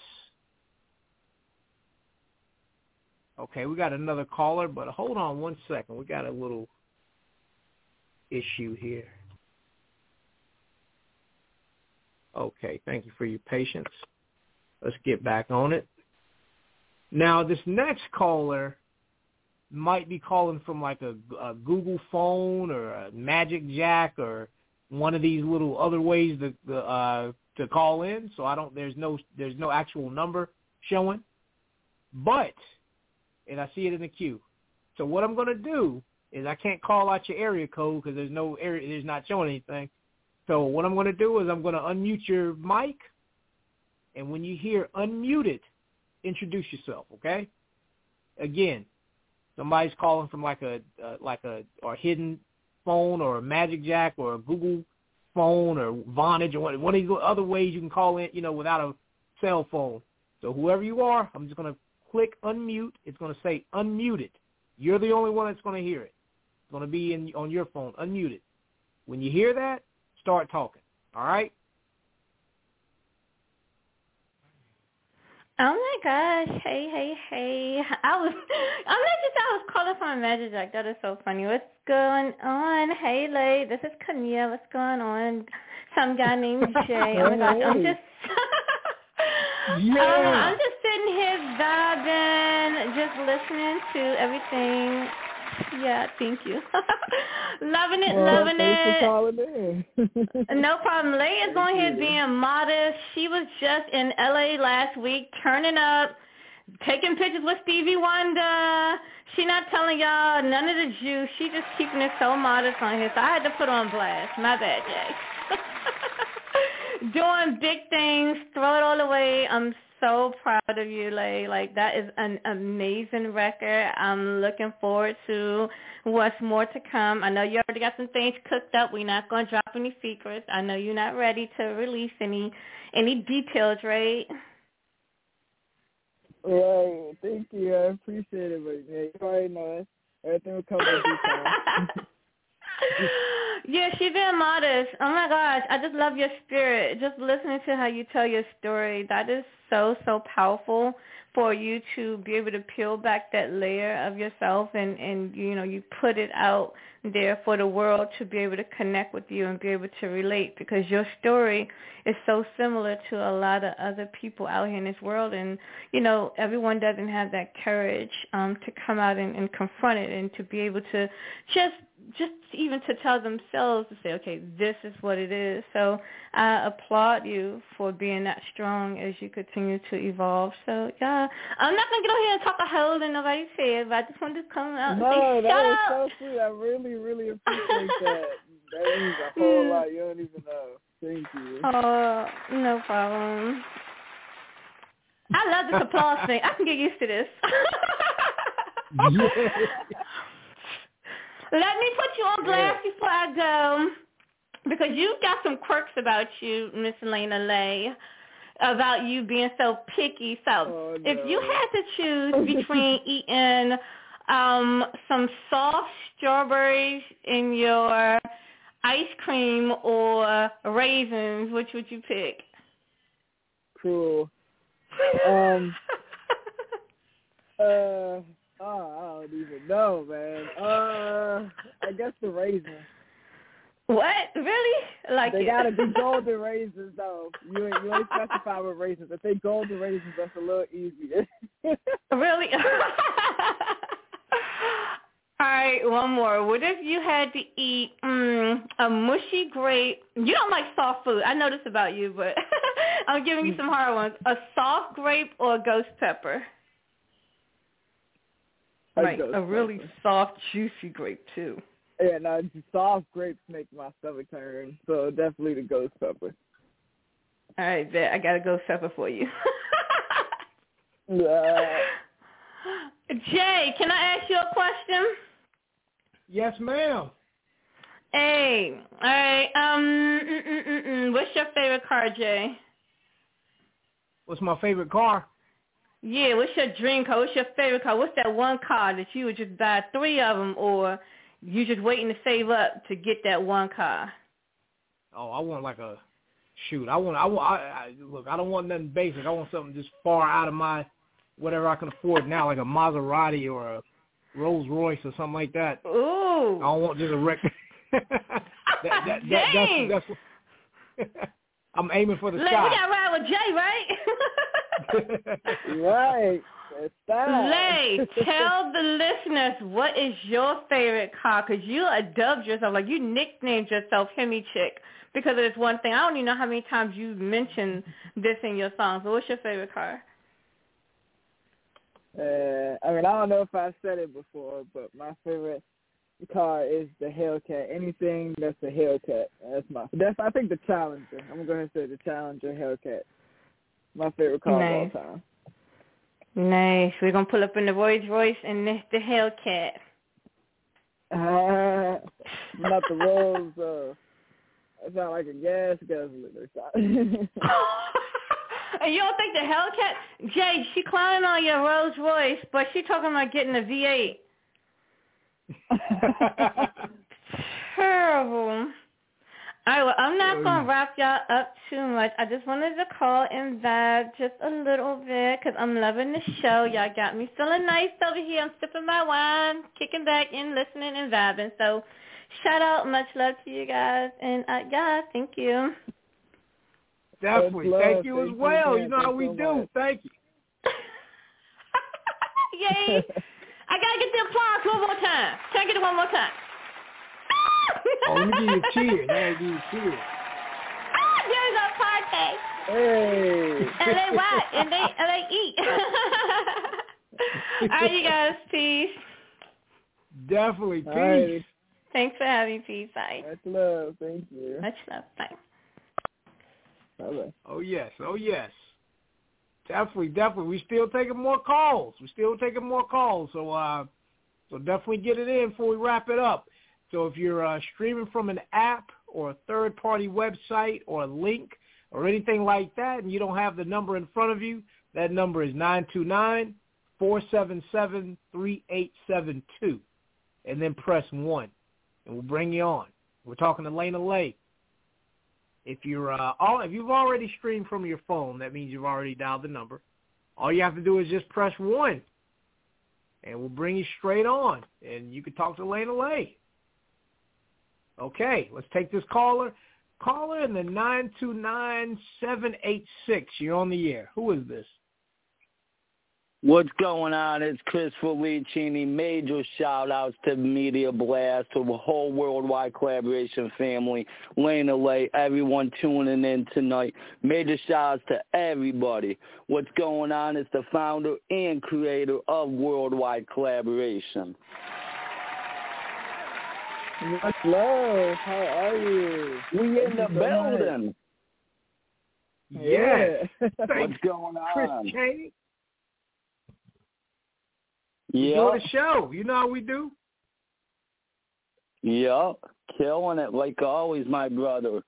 Okay, we got another caller, but hold on one second. We got a little issue here. Okay, thank you for your patience. Let's get back on it. Now, this next caller might be calling from like a, a Google phone or a Magic Jack or one of these little other ways to uh, to call in. So I don't. There's no there's no actual number showing, but and I see it in the queue. So what I'm going to do is I can't call out your area code because there's no area. There's not showing anything. So what I'm going to do is I'm going to unmute your mic, and when you hear unmuted, introduce yourself. Okay. Again, somebody's calling from like a uh, like a or hidden phone or a Magic Jack or a Google phone or Vonage or one, of these other ways you can call in, you know, without a cell phone. So whoever you are, I'm just going to click unmute. It's going to say unmuted. You're the only one that's going to hear it. It's going to be in on your phone, unmuted. When you hear that, start talking. All right? Oh my gosh! Hey, hey, hey! I was, I'm not just. I was calling from a Magic Jack. That is so funny. What's going on? Hey, Lay. This is Kania. What's going on? Some guy named Jay. Oh my gosh! I'm just. Yeah. Um, I'm just sitting here vibing, just listening to everything. Yeah, thank you. loving it, Well, loving thanks it. for calling in. Uh, no problem. Leigh is on here being modest. She was just in LA last week turning up, taking pictures with Stevie Wonder. She not telling y'all none of the juice. She just keeping it so modest on here. So I had to put on blast. My bad, Jay. Doing big things, throw it all away. I'm so proud of you, Lay. Like that is an amazing record. I'm looking forward to what's more to come. I know you already got some things cooked up. We're not gonna drop any secrets. I know you're not ready to release any any details, right? Right. Thank you. I appreciate it, but yeah, you already know it. Everything will come due time. Yeah, she's being modest. Oh my gosh, I just love your spirit. Just listening to how you tell your story, that is so so powerful for you to be able to peel back that layer of yourself and and you know you put it out there for the world to be able to connect with you and be able to relate because your story is so similar to a lot of other people out here in this world and you know everyone doesn't have that courage um to come out and, and confront it and to be able to just just even to tell themselves to say, okay, this is what it is. So I applaud you for being that strong as you continue to evolve. So yeah, I'm not gonna get on here and talk a hole that nobody said, but I just wanted to come out and no, say, that was up. so sweet. I really, really appreciate that. That means a whole Yeah. lot. You don't even know. Thank you. Oh, no problem. I love this applause thing. I can get used to this. Let me put you on blast before I go, because you've got some quirks about you, Miss Layna Lae, about you being so picky. So Oh, if you had to choose between eating um, some soft strawberries in your ice cream or raisins, which would you pick? Cool. Um. Uh. Oh, I don't even know, man. Uh. I guess the raisins. what? Really? Like They it? gotta be golden raisins, though. You ain't you ain't specify with raisins. If they golden raisins, that's a little easier. Really? All right, one more. What if you had to eat mm, a mushy grape? You don't like soft food. I know this about you, but I'm giving you some hard ones. A soft grape or a ghost pepper? A right, a really pepper. soft, juicy grape too. Yeah, no, the soft grapes make my stomach turn, so definitely the ghost pepper. All right, bet I got a ghost pepper for you. Yeah. Jay, can I ask you a question? Yes, ma'am. Hey, all right. Um, mm, mm, mm, mm. what's your favorite car, Jay? What's my favorite car? Yeah, what's your dream car? What's your favorite car? What's that one car that you would just buy three of them, or you just waiting to save up to get that one car? Oh, I want like a shoot. I want. I want. I, I, look, I don't want nothing basic. I want something just far out of my whatever I can afford now, like a Maserati or a Rolls Royce or something like that. Ooh. I don't want just a wreck. that, that, that, Dang. that's, that's what, I'm aiming for the Lay, we got to ride with Jay, right? Right. That's that. Lay, tell the listeners what is your favorite car? Because you dubbed yourself, like you nicknamed yourself Hemi Chick because of this one thing. I don't even know how many times you mentioned this in your song. So what's your favorite car? Uh, I mean, I don't know if I said it before, but my favorite car is the Hellcat. Anything that's a Hellcat, that's my. That's I think the Challenger. I'm gonna go ahead and say the Challenger Hellcat. My favorite car Nice. of all time. Nice. We're gonna pull up in the Rolls Royce and the, the Hellcat. Uh, not the Rolls. Uh, it sound like a gas guzzler and you don't think the Hellcat? Jay, she climbing on your Rolls Royce, but she talking about getting a V8. Terrible. All right, well, I'm not going to wrap y'all up too much. I just wanted to call and vibe just a little bit because I'm loving the show. Y'all got me feeling nice over here. I'm sipping my wine, kicking back and listening and vibing. So shout out, much love to you guys. And uh, yeah, thank you. Definitely. Thank you as Thank you well. again. You know how we so do. much. Thank you. Yay. I got to get the applause one more time. Can I get it one more time? Oh, let me give you a cheer. I gotta give you a cheers. Ah, there's a party. hey. And they what? And they and they eat. All right, you guys. Peace. Definitely. Peace. All right. Thanks for having me. Peace. Bye. Much love. Thank you. Much love. Bye. Bye bye. Oh yes. Oh yes. Definitely, definitely. We still taking more calls. We still taking more calls. So, uh, so definitely get it in before we wrap it up. So if you're uh, streaming from an app or a third-party website or a link or anything like that, and you don't have the number in front of you, that number is nine two nine four seven seven three eight seven two, and then press one, and we'll bring you on. We're talking to Layna Lae. If you're uh, all, if you've already streamed from your phone, that means you've already dialed the number. All you have to do is just press one, and we'll bring you straight on, and you can talk to Layna Lae. Okay, let's take this caller. Caller in the nine two nine seven eight six. You're on the air. Who is this? What's going on? It's Chris Felicini. Major shout outs to Media Blast, to the whole worldwide collaboration family, Layna Lae, everyone tuning in tonight. Major shout outs to everybody. What's going on? It's the founder and creator of Worldwide Collaboration. Much love. How are you? We in the building. Yes. What's going on? Chris? Cheney. Yeah. Doing the show. You know how we do. Yep, killing it like always, my brother.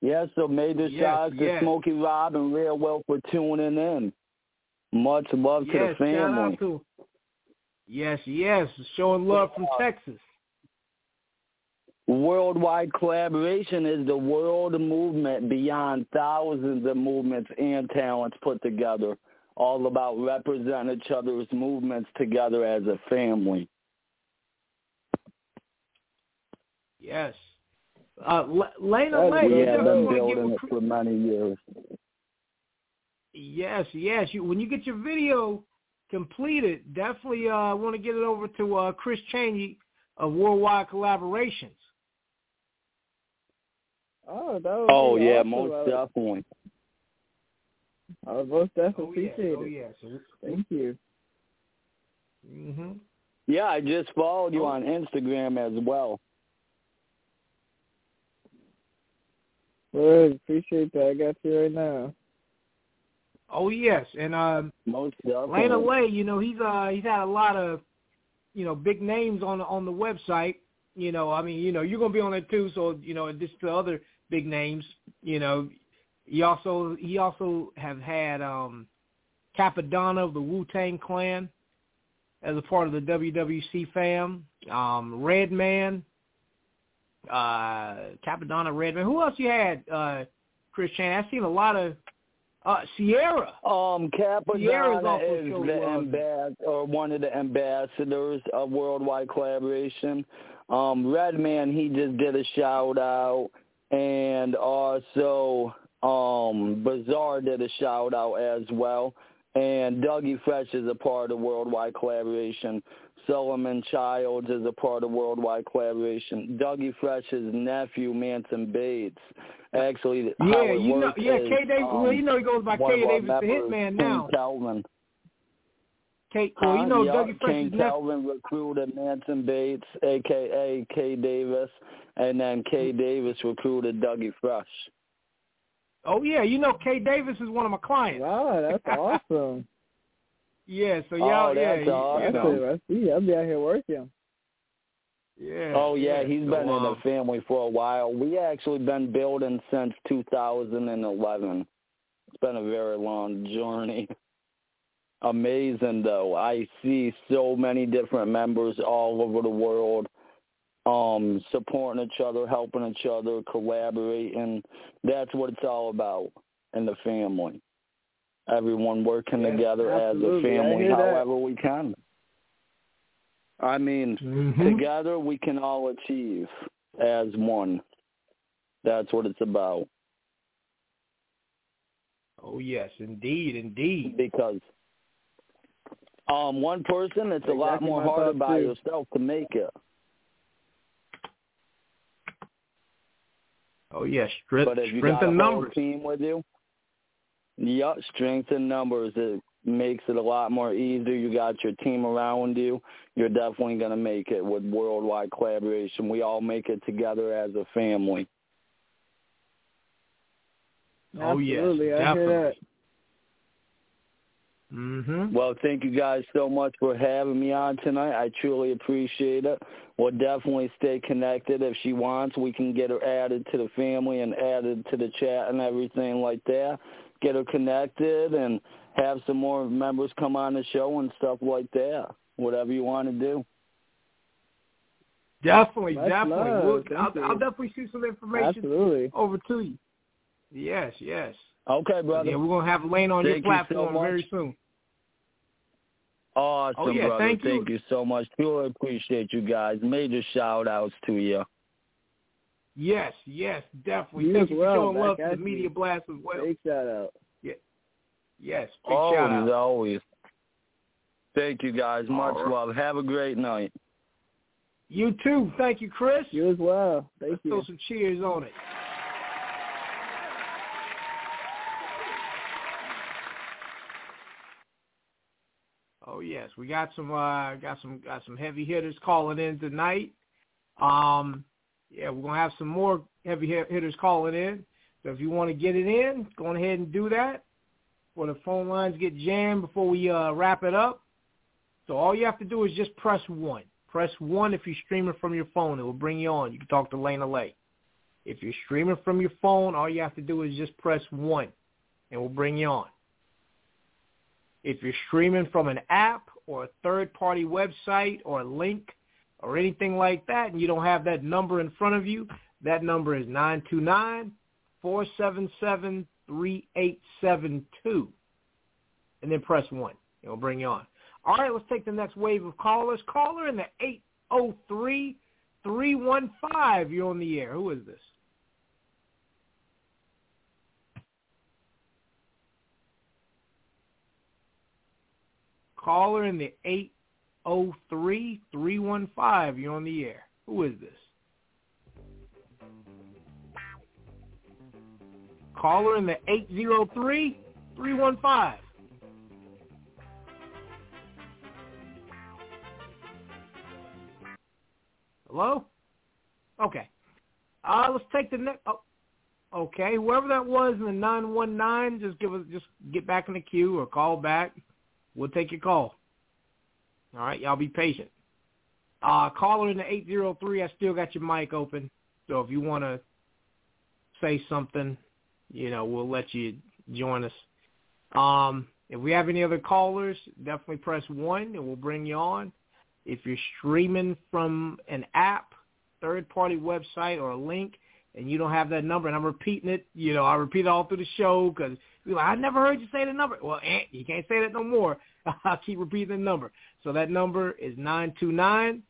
Yeah, so major Yes, shout outs to yes. Smokey Rob and Real Will for tuning in. Much love to yes, the shout family. out to. Yes, yes, showing love from Texas. Worldwide collaboration is the world movement beyond thousands of movements and talents put together, all about representing each other's movements together as a family. Yes. Uh, L- Layna That Lay, is you We Yeah, have been want to get building it for many years. Yes, yes. You, when you get your video completed, definitely uh, want to get it over to uh, Chris Cheney of Worldwide Collaborations. Oh, that would Oh yeah, awesome. most I, definitely. I would most definitely Oh, yes. appreciate Oh, it. yes. Thank you. Mm-hmm. Yeah, I just followed you Oh. on Instagram as well. Well, appreciate that. I got you right now. Oh, yes. And um, Most definitely. Layna Lae, you know, he's uh he's had a lot of, you know, big names on on the website. You know, I mean, you know, you're gonna be on it too. So you know, just the other big names. You know, he also he also have had um, Cappadonna of the Wu Tang Clan as a part of the WWC fam. Um, Redman, uh, Cappadonna, Redman. Who else you had? Uh, Chris Chan. I've seen a lot of uh, Sierra. Um, Cappadonna is the ambas- or one of the ambassadors of worldwide collaboration. Um, Redman, he just did a shout out, and also um, Bazaar did a shout out as well. And Dougie Fresh is a part of worldwide collaboration. Solomon Childs is a part of worldwide collaboration. Dougie Fresh's nephew, Manson Bates, actually, how Yeah, it you know, yeah, is, K. Davis. um, well, you know he goes by K. Davis, the Hitman now. Calvin. K. Well, you know Huh? Dougie Yup, Fresh's King nephew. Calvin recruited Manson Bates, aka K. Davis, and then K. Davis recruited Dougie Fresh. Oh yeah, you know K. Davis is one of my clients. Wow, that's awesome. Yeah, so Oh, y'all, yeah, that's you- awesome. you That's know. I see. I'll be out here working. yeah. Oh yeah, he's so, been in the um, family for a while. We actually been building since 2011. It's been a very long journey. Amazing though. I see so many different members all over the world um supporting each other, helping each other, collaborating. That's what it's all about in the family. Everyone working Yes, together as a family hear that. however we can. I mean, mhm. together we can all achieve as one. That's what it's about. Oh yes, indeed, indeed. Because um one person it's a lot more harder by too. yourself to make it. Oh yes, strength, But if you strength got a in numbers. team with you, yep, strength in numbers. It makes it a lot more easier. You got your team around you. You're definitely gonna make it with worldwide collaboration. We all make it together as a family. Oh yes, Absolutely. I definitely. Hear that. Mm-hmm. Well, thank you guys so much for having me on tonight. I truly appreciate it. We'll definitely stay connected. If she wants, we can get her added to the family and added to the chat and everything like that. Get her connected and have some more members come on the show and stuff like that. Whatever you want to do. Definitely, Much definitely. We'll, I'll. I'll definitely shoot some information Absolutely. over to you. Yes, yes. Okay, brother. Yeah, we're gonna have Lane on Thank your you so platform very soon. Awesome, Oh, yeah, brother. thank you. so much. Truly appreciate you guys. Major shout outs to you. Yes, yes, definitely. You Thank you for well, showing Mac. love to the media blast as well. Big shout out. Yes, big always, shout out. always. Thank you guys. Much right. love. Have a great night. You too. Thank you, Chris. You as well. Thank Let's you. throw some cheers on it. Oh yes, we got some uh got some got some heavy hitters calling in tonight. Um yeah, we're gonna have some more heavy hitters calling in. So if you want to get it in, go ahead and do that. Before the phone lines get jammed before we uh wrap it up. So all you have to do is just press one. Press one if you're streaming from your phone. It will bring you on. You can talk to Layna Lae. If you're streaming from your phone, all you have to do is just press one, and we'll bring you on. If you're streaming from an app or a third-party website or a link or anything like that, and you don't have that number in front of you, that number is nine two nine four seven seven three eight seven two, and then press one. It will bring you on. All right, let's take the next wave of callers. Caller in the eight oh three three one five. You're on the air. Who is this? Caller in the eight oh three three one five. You're on the air. Who is this? Caller in the eight zero three three one five. Hello? Okay. Uh, let's take the next. Oh, okay, whoever that was in the nine one nine, just give us, just get back in the queue or call back. We'll take your call. All right, y'all be patient. Uh, caller in the eight zero three. I still got your mic open, so if you want to say something, you know, we'll let you join us. Um, if we have any other callers, definitely press one and we'll bring you on. If you're streaming from an app, third-party website, or a link, and you don't have that number, and I'm repeating it, you know, I repeat it all through the show because like, I never heard you say the number. Well, eh, you can't say that no more. I'll keep repeating the number. So that number is nine two nine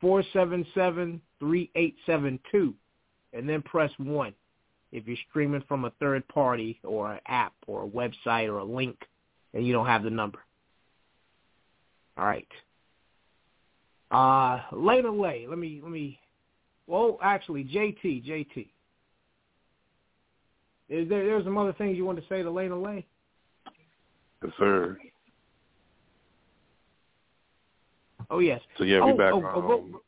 four seven seven three eight seven two, and then press one if you're streaming from a third party or an app or a website or a link, and you don't have the number. All right. Uh, Layna Lae. Let me let me. Well, actually, JT, JT. Is there there's some other things you want to say to Layna Lae? Yes, sir. Oh yes. So yeah, we oh, back. Oh, um, oh,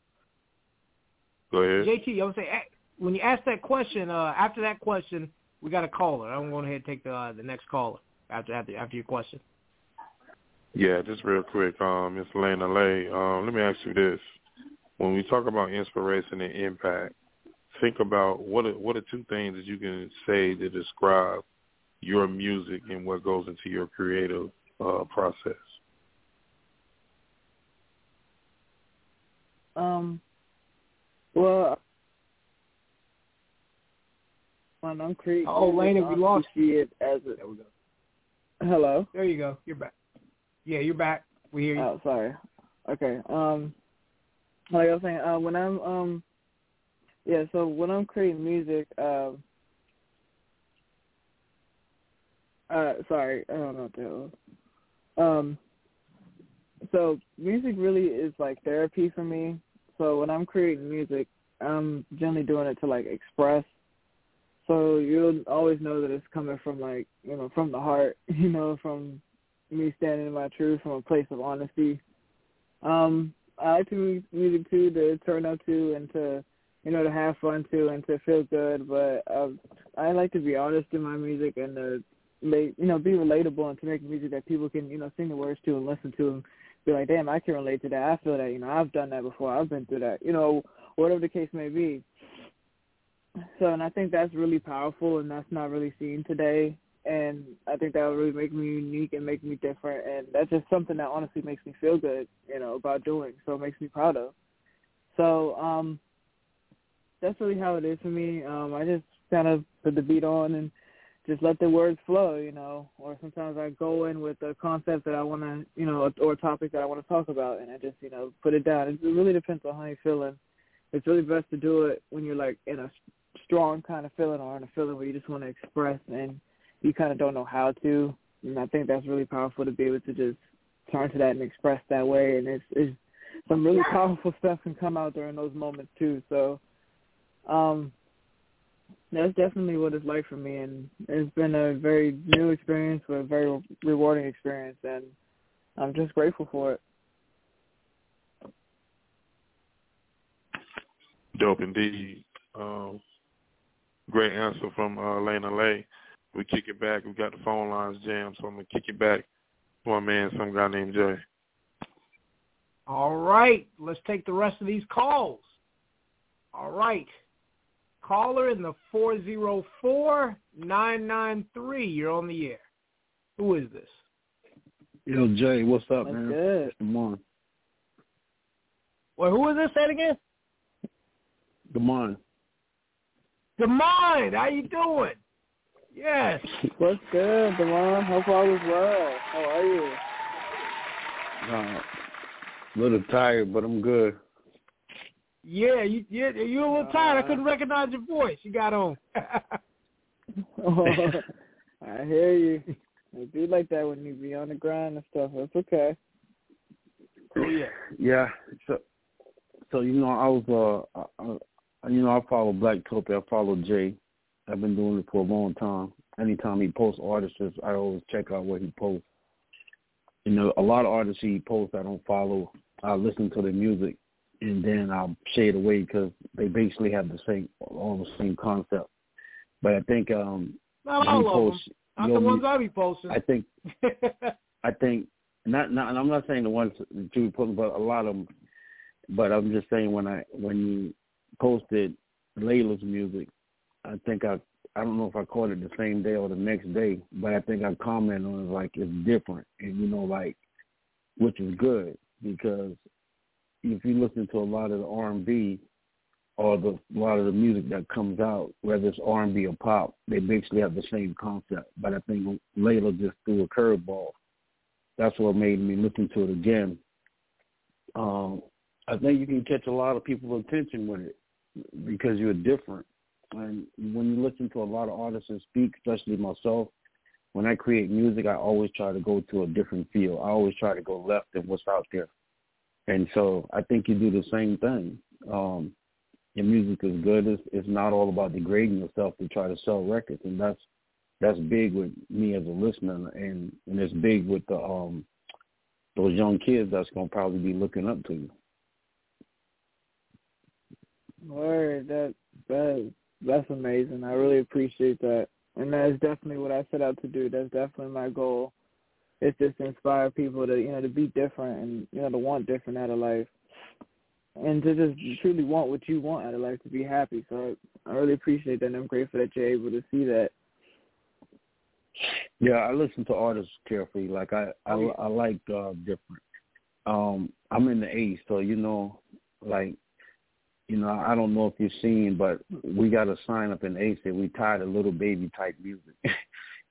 go- ahead. JT, I would say a- when you ask that question, uh, after that question, we got a caller. I'm going ahead and take the uh, the next caller after after after your question. Yeah, just real quick, um, Miss Layna Lae. Um, let me ask you this: When we talk about inspiration and impact, think about what are, what are two things that you can say to describe your music and what goes into your creative uh, process. Um. Well, when I'm creating, Oh, Layna, we lost see it as a. There we go. Hello. There you go. You're back. Yeah, you're back. We hear you. Oh, sorry. Okay. Um, like I was saying, uh, when I'm um, yeah. So when I'm creating music, um, uh, sorry, I don't know what that was. Um, so music really is like therapy for me. So when I'm creating music, I'm generally doing it to like express. So you'll always know that it's coming from like you know from the heart, you know, from me standing in my truth from a place of honesty. Um, I like to music too to turn up to and to you know to have fun too and to feel good. But uh, I like to be honest in my music and to you know be relatable and to make music that people can you know sing the words to and listen to and be like, damn, I can relate to that. I feel that. You know, I've done that before. I've been through that. You know, whatever the case may be. So, and I think that's really powerful, and that's not really seen today. And I think that would really make me unique and make me different. And that's just something that honestly makes me feel good, you know, about doing. So it makes me proud of. So, um, that's really how it is for me. Um, I just kind of put the beat on and just let the words flow, you know. Or sometimes I go in with a concept that I want to, you know, or a topic that I want to talk about, and I just, you know, put it down. It really depends on how you're feeling. It's really best to do it when you're like in a strong kind of feeling or in a feeling where you just want to express and you kind of don't know how to. And I think that's really powerful to be able to just turn to that and express that way. And it's, it's some really powerful stuff can come out during those moments too. So, um, that's definitely what it's like for me, and it's been a very new experience, but a very rewarding experience, and I'm just grateful for it. Dope indeed. Um, great answer from uh, Layna Lae. We kick it back. We got the phone lines jammed, so I'm gonna kick it back. to One man, some guy named Jay. All right, let's take the rest of these calls. All right. Caller in the 404-993. You're on the air. Who is this? Yo, Jay, what's up, That's man? good. Good morning. Well, who is this? Say it again. Good morning. Demond, how you doing? Yes. What's good, Devon? Hope all is well. How are you? Uh, a little tired, but I'm good. Yeah, you yeah, you a little tired. I couldn't recognize your voice. You got on. oh, I hear you. It do like that when you be on the grind and stuff. That's okay. Oh yeah. Yeah. So, so you know, I was uh, uh you know, I follow Black Blacktopia. I follow Jay. I've been doing it for a long time. Anytime he posts artists, I always check out what he posts. You know, a lot of artists he posts I don't follow. I listen to their music and then I'll shade away because they basically have the same all the same concept. But I think um Not all he of them. Not the ones I be posting. I think I think not not and I'm not saying the ones that you put, but a lot of them. But I'm just saying when I when you posted Layla's music, I think I I don't know if I caught it the same day or the next day, but I think I commented on it like it's different, and you know like which is good because if you listen to a lot of the R and B or the a lot of the music that comes out, whether it's R and B or pop, they basically have the same concept. But I think Layla just threw a curveball. That's what made me listen to it again. Um, I think you can catch a lot of people's attention with it because you're different. And when you listen to a lot of artists and speak, especially myself, when I create music, I always try to go to a different field. I always try to go left than what's out there. And so I think you do the same thing. Um, your music is good. It's, it's not all about degrading yourself to try to sell records, and that's that's big with me as a listener, and and it's big with the um those young kids that's gonna probably be looking up to you. Word, that that that's amazing. I really appreciate that, and that is definitely what I set out to do. That's definitely my goal. It's just to inspire people to you know to be different and you know to want different out of life, and to just truly want what you want out of life to be happy. So I, I really appreciate that, and I'm grateful that you're able to see that. Yeah, I listen to artists carefully. Like I, I, I like uh, different. Um, I'm in the A, so you know, like, you know, I don't know if you've seen, but we got a sign up in A that we tired of little baby type music,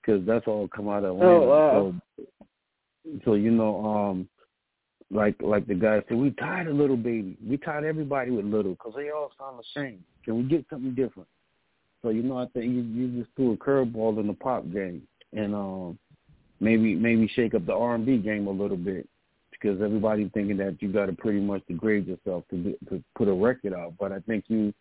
because that's all come out of Atlanta. Oh, wow. So, so you know, um, like like the guy said, we tired of little baby. We tired everybody with little, because they all sound the same. Can we get something different? So you know, I think you, you just threw a curveball in the pop game, and um, maybe maybe shake up the R and B game a little bit, because everybody's thinking that you got to pretty much degrade yourself to do- to put a record out. But I think you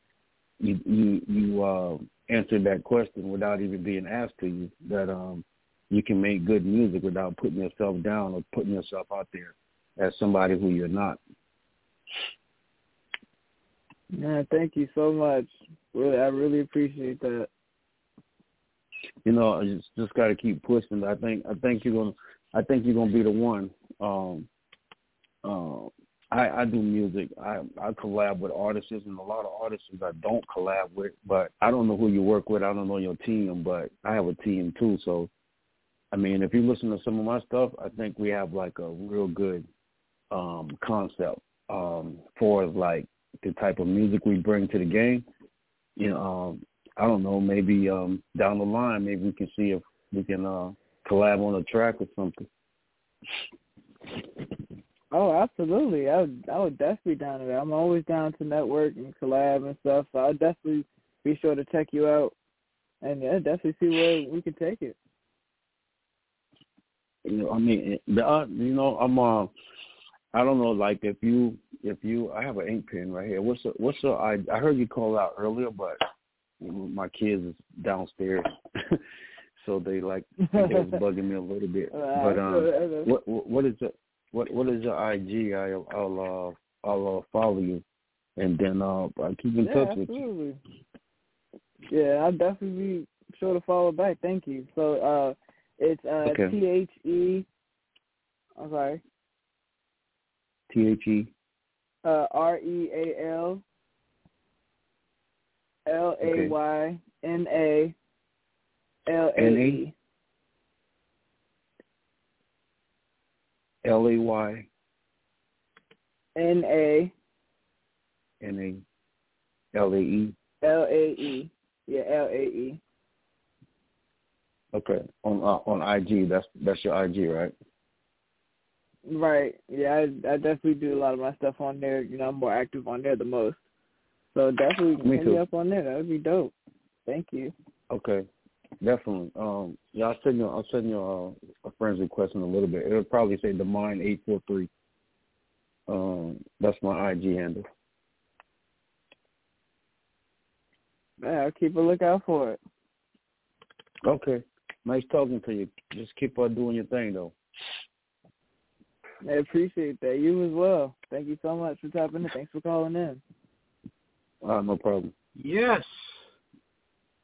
you you you uh, answered that question without even being asked to you that um, you can make good music without putting yourself down or putting yourself out there as somebody who you're not. Yeah, thank you so much. Really, I really appreciate that. you know, I just just got to keep pushing. I think I think you're gonna I think you're gonna be the one. Um, uh, I I do music. I I collab with artists, and a lot of artists I don't collab with. But I don't know who you work with. I don't know your team, but I have a team too. So, I mean, if you listen to some of my stuff, I think we have like a real good um concept um for like the type of music we bring to the game. You know, um, I don't know, maybe um down the line, maybe we can see if we can uh collab on a track or something. Oh, absolutely. I would I would definitely down to that. I'm always down to network and collab and stuff. So I'll definitely be sure to check you out and yeah, definitely see where we can take it. You know, I mean, the uh, you know, I'm uh, I don't know, like if you if you I have an ink pen right here. What's the what's the I I heard you call out earlier, but my kids is downstairs, so they like they was bugging me a little bit. But um, what what is it? What what is your IG? I'll I'll uh, I'll uh, follow you, and then uh, I'll keep in yeah, touch absolutely. with you. Yeah, I'll definitely be sure to follow back. Thank you. So uh, it's uh. T H E. I'm sorry. T H E. Uh, R E A L L A Y N A L A E. L A Y N A N A L A E. L A E. Yeah, L A E. Okay, on uh, on IG. That's that's your IG, right? Right. Yeah, I, I definitely do a lot of my stuff on there. You know, I'm more active on there the most. So definitely Me hit too. me up on there. That would be dope. Thank you. Okay, definitely. Um, yeah, I'll send you. I'll send you uh, a friend's request in a little bit. It'll probably say the mine eight four three. Um, that's my IG handle. Yeah, I'll keep a lookout for it. Okay, nice talking to you. Just keep on doing your thing, though. I appreciate that. You as well. Thank you so much for tapping in. Thanks for calling in. Uh, no problem. Yes.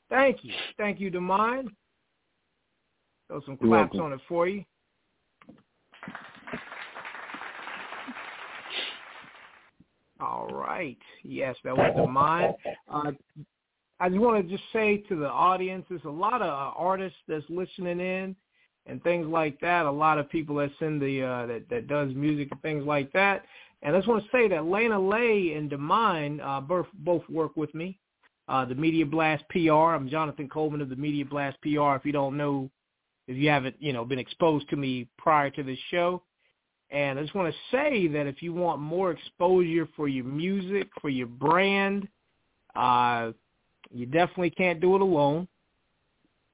Thank you. Thank you, Demine. Throw some You're claps welcome. on it for you. All right. Yes, that was Demine. Uh, I just want to just say to the audience, there's a lot of uh, artists that's listening in and things like that. A lot of people that send the uh, that that does music and things like that. And I just want to say that Layna Lae and Demine uh, both both work with me. Uh, the Media Blast PR. I'm Jonathan Coleman of the Media Blast PR. If you don't know, if you haven't you know been exposed to me prior to this show, and I just want to say that if you want more exposure for your music, for your brand, uh, you definitely can't do it alone.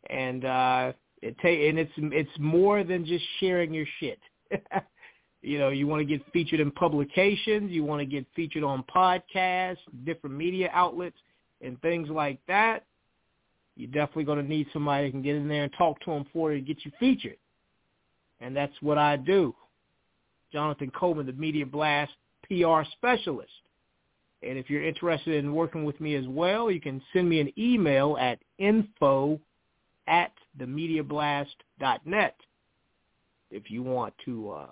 And uh, it ta- and it's it's more than just sharing your shit. you know, you want to get featured in publications, you want to get featured on podcasts, different media outlets, and things like that. You're definitely going to need somebody who can get in there and talk to them for you to get you featured. And that's what I do. Jonathan Coleman, the Media Blast PR specialist. And if you're interested in working with me as well, you can send me an email at info at themediablast.net if you want to uh,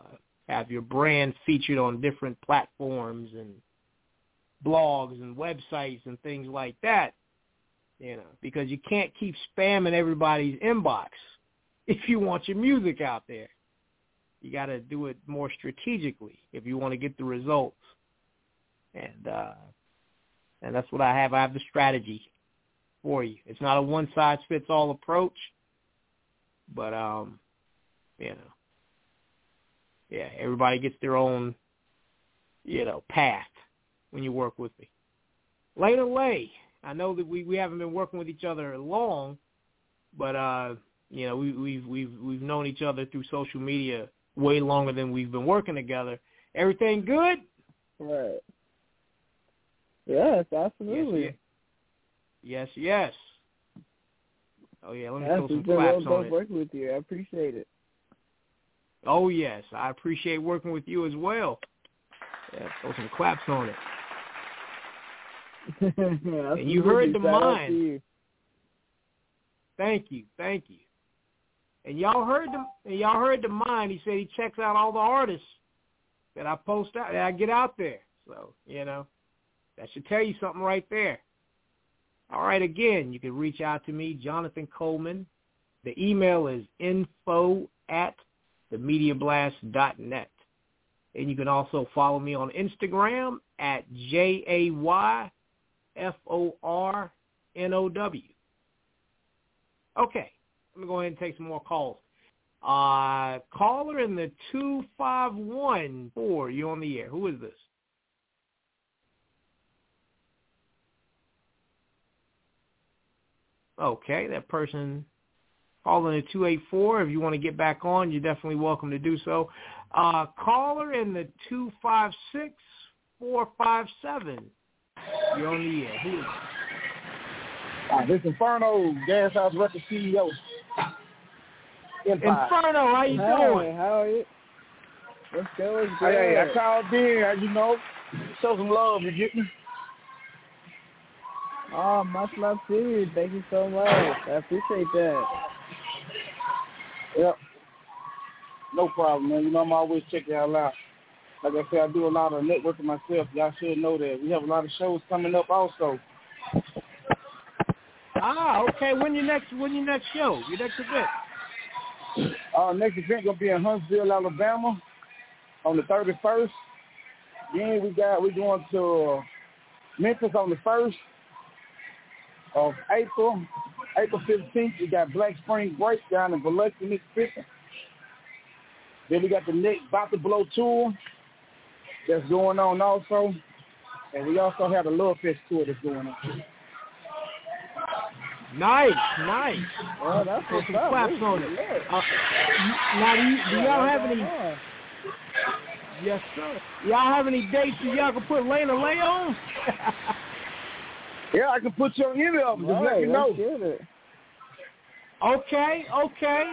have your brand featured on different platforms and blogs and websites and things like that. You know, because you can't keep spamming everybody's inbox if you want your music out there. You got to do it more strategically if you want to get the results. And uh and that's what I have. I have the strategy for you. It's not a one size fits all approach, but um you know, yeah, everybody gets their own you know path when you work with me. Layna Lae, I know that we we haven't been working with each other long, but uh you know we we've we've we've known each other through social media way longer than we've been working together. Everything good? Right. Yes, absolutely. Yes, yes, yes. Oh yeah, let me Yes, throw some it's been well claps on both it. working with you. I appreciate it. Oh yes, I appreciate working with you as well. Yeah, throw some claps on it. And you heard the absolutely. Shout out to mind. Thank you, thank you. And y'all heard the and y'all heard the mind. He said he checks out all the artists that I post out that I get out there. So you know, that should tell you something right there. All right, again, you can reach out to me, Jonathan Coleman. The email is info at themediablast.net. And you can also follow me on Instagram at J-A-Y-F-O-R-N-O-W. Okay, let me go ahead and take some more calls. Uh, caller in the 2514, you on the air. Who is this? Okay, that person calling at 284. If you want to get back on, you're definitely welcome to do so. Uh, caller in the 256 457. You're on. Who is uh, this Inferno, Gas House Record CEO. Empire. Inferno, how you Hi, doing? How are you? Let's go. Let's. Hey, I called in, as you know, show some love you get me. Oh, much love to you. Thank you so much. I appreciate that. Yep. No problem, man. You know, I'm always checking out. Like I said, I do a lot of networking myself. Y'all should know that. We have a lot of shows coming up also. Ah, okay. When your next when your next show? Your next event? Uh, next event gonna be in Huntsville, Alabama, on the 31st. Then we got we going to Memphis on the first of April. April 15th, we got Black Spring Break down in Biloxi, Mississippi. Then we got the next About to Blow tour that's going on also. And we also have the Little Fish tour that's going on. Nice, nice. Well, that's Put what's some up. claps on it. Uh, now, do, you, do y'all have any? Yes, sir. Y'all have any dates that y'all can put Layna Lae on? Yeah, I can put you on any of them. Just let Right, me know. okay, okay.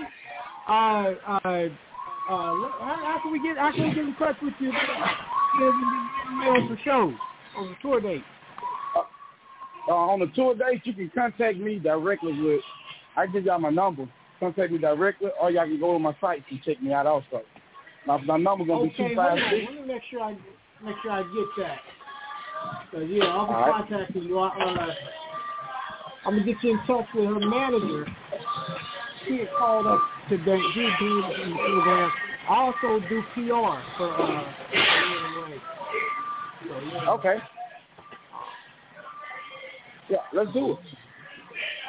Uh, uh, uh, how, how can we get? How can we get in touch with you? On some shows, on the tour date. Uh, on the tour dates, you can contact me directly with, I give y'all my number. Contact me directly, or y'all can go to my site and check me out also. My, my number going to be Okay, on. 256. Let me make sure I make sure I get that. So yeah, I'll be All right. contacting you. I, uh, I'm gonna get you in touch with her manager. She had called up today. She was doing the program. I also do PR for uh. So, yeah. Okay. Yeah, let's do it.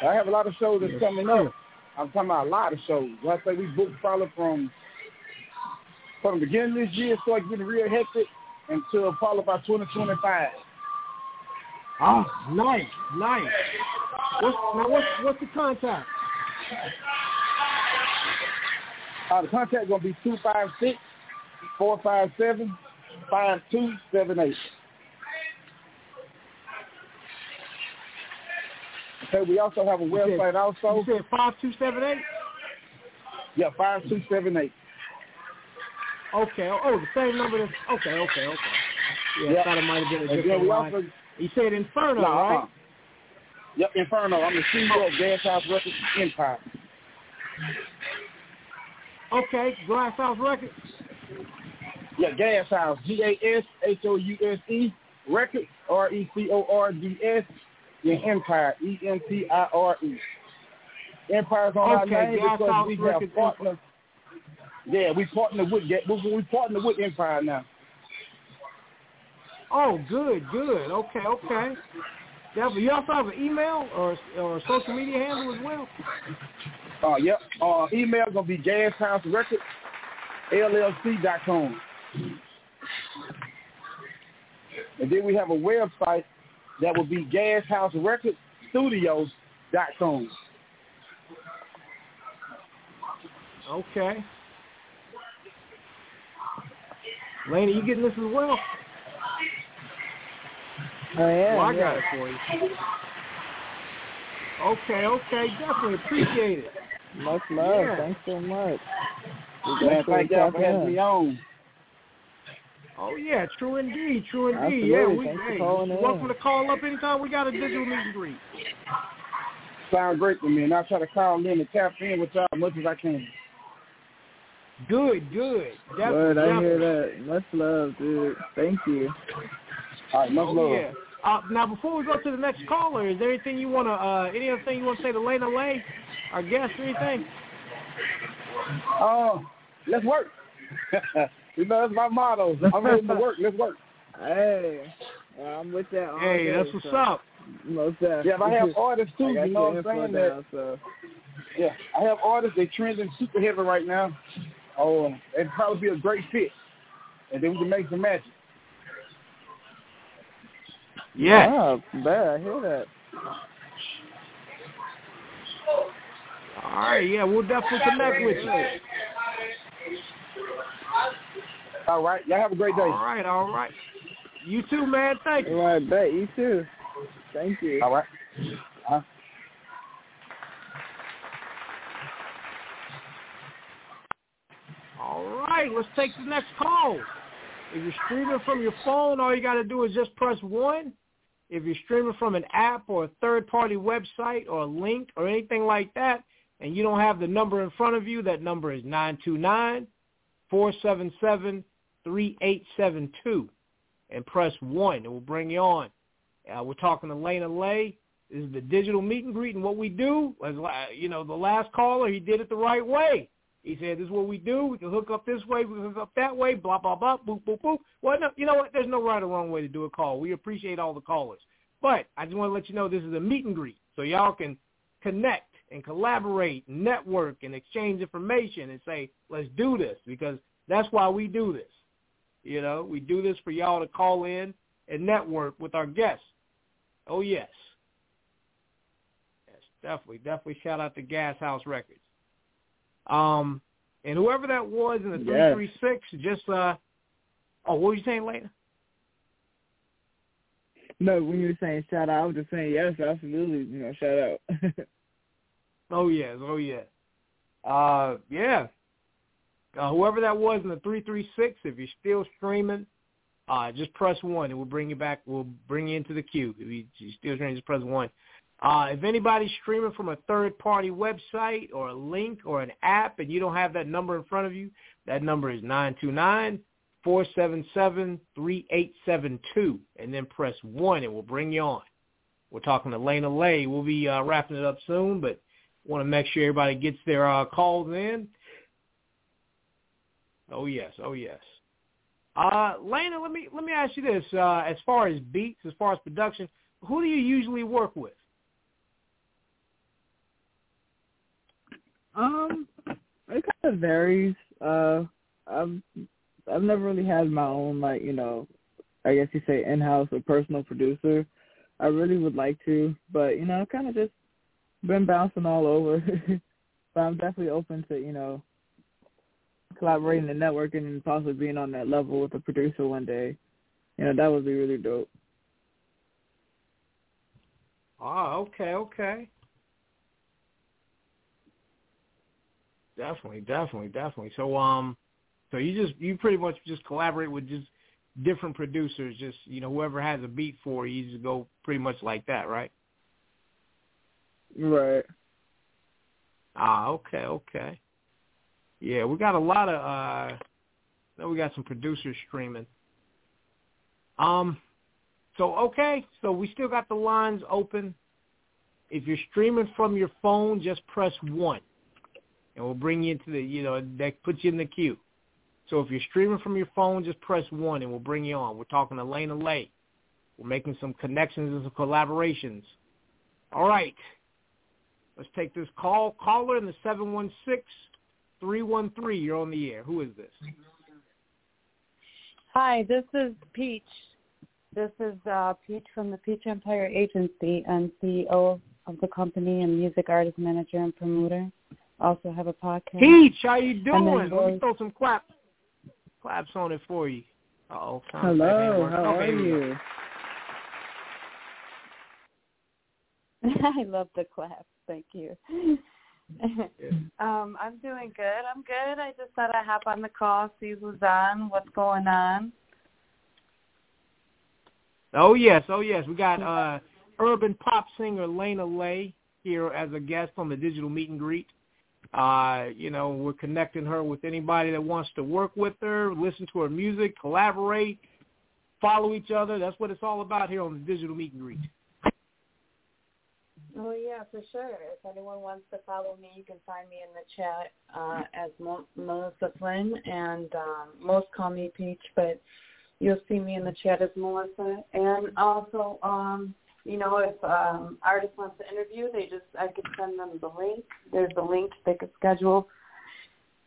I have a lot of shows that's coming up. I'm talking about a lot of shows. Like I say, we booked probably from from the beginning of this year, start getting real hectic until probably about 2025. Oh, nice, nice. What's now? What's what's the contact? Uh, the contact gonna be two five six four five seven five two seven eight. Okay, we also have a website also. You said five two seven eight. Yeah, five two seven eight. Okay. Oh, the same number. That's, okay, okay, okay. Yeah, Yep. I thought it might have been a different line. also You said Inferno, No, right? uh-uh. Yep, Inferno. I'm the CEO of Gas House Records Empire. Okay, Glass House Records. Yeah, Gas House. G A S H O U S E Records. R E C O R D S. Then Empire. E M P I R E. Empire's on Okay, our name Gas because House we Records, have partnered. Yeah, we partner with we partner with Empire now. Oh, good, good. Okay, okay. But you also have an email or or a social media handle as well. Uh, yep. Uh, email is gonna be Gas House Records LLC. And then we have a website that will be Gas House Records Studios. Okay. Layna, you getting this as well? I am. well, I yeah. got it for you. Okay, okay, definitely appreciate it. Much love. Yeah. Thanks so much. We Man, definitely thank y'all for having me on. Oh yeah, true indeed, true indeed. Absolutely. Yeah, we Thanks hey, calling you're in. welcome to call up anytime we got a digital meet and greet. sound great to me, and I try to call in and tap in with y'all as much as I can. Good, good. Definitely, Word, I hear that. Much love, dude. Thank you. All right, much Oh, love. yeah. Uh, now, before we go to the next caller, is there anything you want to, uh, any other thing you want to say to Layna Lae, our guest, or anything? Oh, let's work. you know, that's my motto. I'm ready to work. Let's work. Hey, I'm with that. all Hey, day, that's what's so. up. Most definitely. Yeah, but I have artists too. You know what I'm info saying? down, so. Yeah, I have artists. They trending super heavy right now. Oh, it'd probably be a great fit, and then we can make some magic. Yeah. Wow, bad. I hear that. All right, yeah, we'll definitely connect with you. All right, y'all have a great day. All right, all right. You too, man. Thank you. All right, bet. You too. Thank you. All right. Uh-huh. All right, let's take the next call. If you're streaming from your phone, all you got to do is just press 1. If you're streaming from an app or a third-party website or a link or anything like that, and you don't have the number in front of you, that number is 929-477-3872. And press 1. It will bring you on. Uh, we're talking to Layna Lae. This is the digital meet and greet, and what we do, as you know, the last caller, he did it the right way. He said, this is what we do. We can hook up this way. We can hook up that way. Blah, blah, blah. Boop, boop, boop. Well, no, you know what? There's no right or wrong way to do a call. We appreciate all the callers. But I just want to let you know this is a meet and greet. So y'all can connect and collaborate network and exchange information and say, let's do this because that's why we do this. You know, we do this for y'all to call in and network with our guests. Oh, yes. Yes, definitely. Definitely shout out to Gas House Records. Um, and whoever that was in the Yes. 336, just, uh, oh, what were you saying later? No, when you were saying shout out, I was just saying yes, absolutely. You know, shout out. Oh, yes. Oh, yes. Uh, yeah. Uh, whoever that was in the 336, if you're still streaming, uh, just press 1. It will bring you back. We'll bring you into the queue. If you- you're still streaming, just press 1. Uh, if anybody's streaming from a third-party website or a link or an app and you don't have that number in front of you, that number is 929-477-3872. And then press 1. And we'll bring you on. We're talking to Layna Lae. We'll be uh, wrapping it up soon, but want to make sure everybody gets their uh, calls in. Oh, yes. Oh, yes. Uh, Layna, let me let me ask you this: uh, as far as beats, as far as production, who do you usually work with? Um, it kind of varies. Uh, I've I've never really had my own like you know, I guess you say in-house or personal producer. I really would like to, but you know, I've kind of just been bouncing all over. but I'm definitely open to you know collaborating and networking and possibly being on that level with a producer one day. You know, that would be really dope. Oh, okay, okay. Definitely, definitely, definitely. So, um, so you just you pretty much just collaborate with just different producers. Just you know, whoever has a beat for you, you just go pretty much like that, right? Right. Ah, okay, okay. Yeah, we got a lot of uh then we got some producers streaming. Um so okay, so we still got the lines open. If you're streaming from your phone, just press one. And we'll bring you into the you know, that puts you in the queue. So if you're streaming from your phone, just press one and we'll bring you on. We're talking to Layna Lae. We're making some connections and some collaborations. All right. Let's take this call. Caller in the seven one six three one three. You're on the air. Who is this? Hi, this is Peach. This is uh, Peach from the Peach Empire Agency. I'm CEO of the company and music artist manager and promoter. Also have a podcast. Peach, how you doing? Let me Rose- throw some clap claps on it for you. Uh-oh. sound effect ain't Hello, how Okay, are here we go. you? I love the clap. Thank you. um, I'm doing good. I'm good. I just thought I'd hop on the call, see who's on, what's going on. Oh yes, oh yes. We got uh urban pop singer Layna Lae here as a guest on the digital meet and greet. Uh, you know, we're connecting her with anybody that wants to work with her, listen to her music, collaborate, follow each other. That's what it's all about here on the digital meet and greet. Oh yeah, for sure. If anyone wants to follow me, you can find me in the chat uh, as Mo- Melissa Flynn, and um, most call me Peach, but you'll see me in the chat as Melissa. And also, um, you know, if um, artist wants to interview, they just I could send them the link. There's a link they could schedule.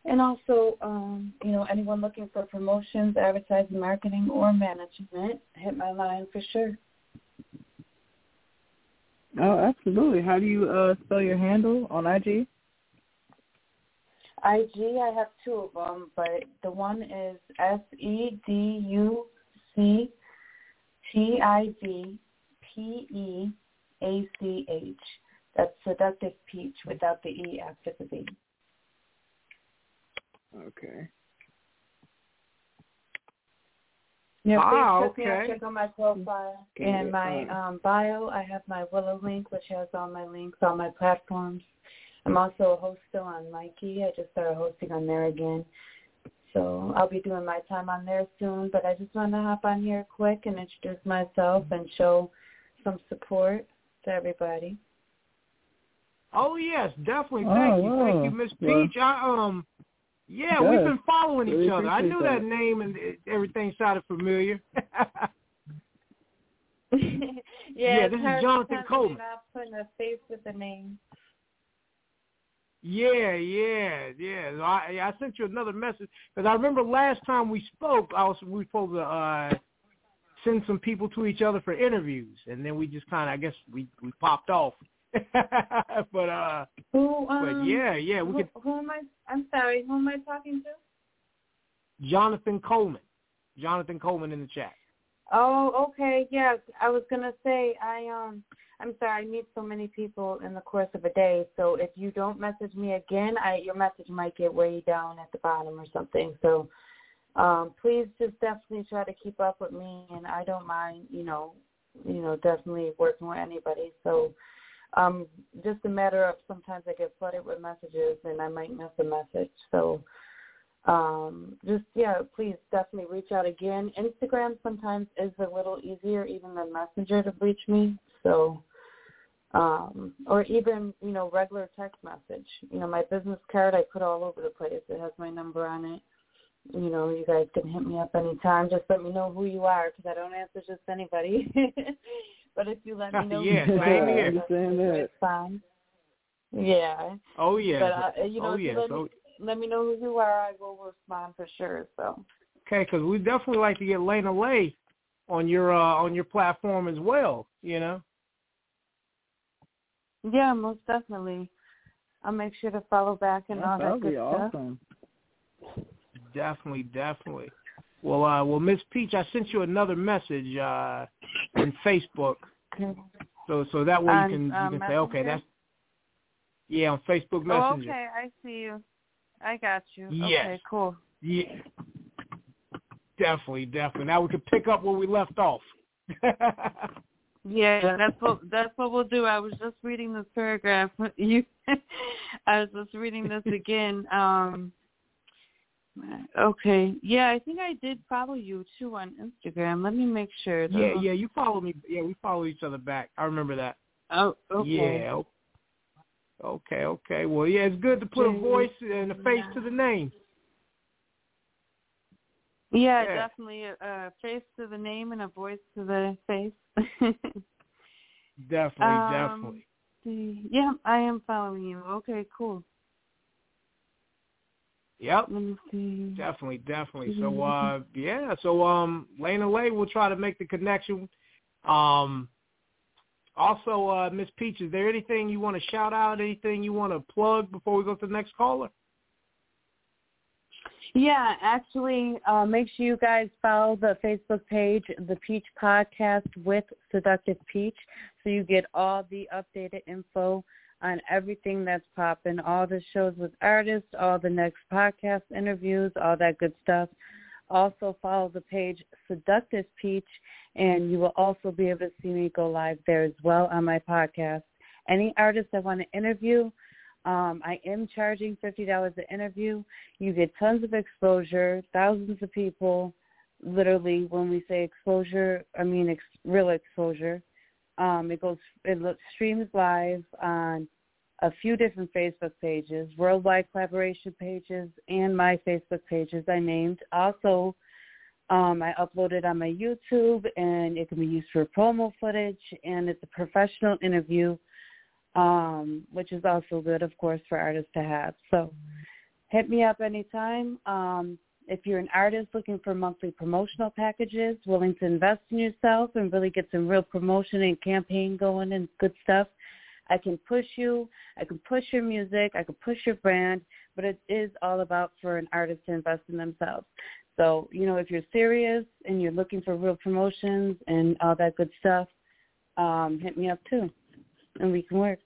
And also, um, you know, anyone looking for promotions, advertising, marketing, or management, hit my line for sure. Oh, absolutely. How do you uh, spell your handle on IG? IG, I have two of them, but the one is S E D U C T I V P E A C H. That's seductive peach without the E after the V. Okay. Yeah, Ah, please okay. Check out my profile Okay, and my um, bio. I have my Willow link, which has all my links, all my platforms. I'm also a host still on Mikey. I just started hosting on there again. So I'll be doing my time on there soon. But I just want to hop on here quick and introduce myself and show some support to everybody. Oh yes, definitely. Oh, Thank you, wow. thank you, Miss Well, Peach. I um, yeah, Yes. we've been following Really each other. I knew that. that. name and everything sounded familiar. yeah, Yeah, this is Jonathan sometimes Coleman. Not putting a face with the name. yeah, yeah, yeah. I I sent you another message because I remember last time we spoke, I was we were supposed to uh send some people to each other for interviews, and then we just kind of I guess we we popped off. but uh, Who? Um, but yeah, yeah, we who, could. who am I? I'm sorry. Who am I talking to? Jonathan Coleman, Jonathan Coleman in the chat. Oh, okay. Yeah, I was gonna say I um I'm sorry, I meet so many people in the course of a day, so if you don't message me again, I your message might get way down at the bottom or something. So um please just definitely try to keep up with me and I don't mind, you know, you know, definitely working with anybody. So um just a matter of sometimes I get flooded with messages and I might miss a message. So um just yeah please definitely reach out again. Instagram sometimes is a little easier even than messenger to reach me. So um or even you know regular text message. You know my business card i put all over the place. It has my number on it you know you guys can hit me up anytime just let me know who you are because i don't answer just anybody but if you let me know Yeah, who you same are, here. that's Understand it's fine yeah Oh yeah. but uh, you know oh if you yeah. let So me let me know who you are. I will respond for sure. So okay, because we definitely like to get Layna Lae on your uh, on your platform as well. You know. yeah, most definitely. I'll make sure to follow back and all that that would good be stuff. awesome. Definitely, definitely. Well, uh, well, Miss Peach, I sent you another message uh, in Facebook, so so that way you can you uh, can say, okay, that's yeah on Facebook Oh, Messenger. okay. I see you. I got you. Yes. Okay, cool. Yeah, definitely, definitely. Now we can pick up where we left off. Yeah, that's what that's what we'll do. I was just reading this paragraph. You, I was just reading this again. Um, okay, yeah, I think I did follow you too on Instagram. Let me make sure. Though. yeah, yeah. You follow me. Yeah, we follow each other back. I remember that. Oh, okay. Yeah. Okay, okay. Well, yeah, it's good to put a voice and a face to the name. Yeah, Yeah. definitely a, face to the name and a voice to the face. Definitely, Um, definitely. Yeah, I am following you. Okay, cool. Yep. Let me see. Definitely, definitely. So uh yeah, so um Layna Lae will try to make the connection. Um also uh Miss Peach, is there anything you want to shout out, anything you want to plug before we go to the next caller? Yeah, actually, uh, make sure you guys follow the Facebook page, The Peach Podcast with Seductive Peach, so you get all the updated info on everything that's popping, all the shows with artists, all the next podcast interviews, all that good stuff. Also follow the page Seductive Peach, and you will also be able to see me go live there as well on my podcast. Any artist that want to interview, um, I am charging fifty dollars an interview. You get tons of exposure, thousands of people. Literally, when we say exposure, I mean ex- real exposure. Um, it goes, it streams live on a few different Facebook pages, worldwide collaboration pages, and my Facebook pages I named. Also, um, I upload it on my YouTube, and it can be used for promo footage, and it's a professional interview, um, which is also good, of course, for artists to have. So hit me up anytime. Um, if you're an artist looking for monthly promotional packages, willing to invest in yourself and really get some real promotion and campaign going and good stuff, I can push you. I can push your music. I can push your brand. But it is all about for an artist to invest in themselves. So, you know, if you're serious and you're looking for real promotions and all that good stuff, um, hit me up too, and we can work.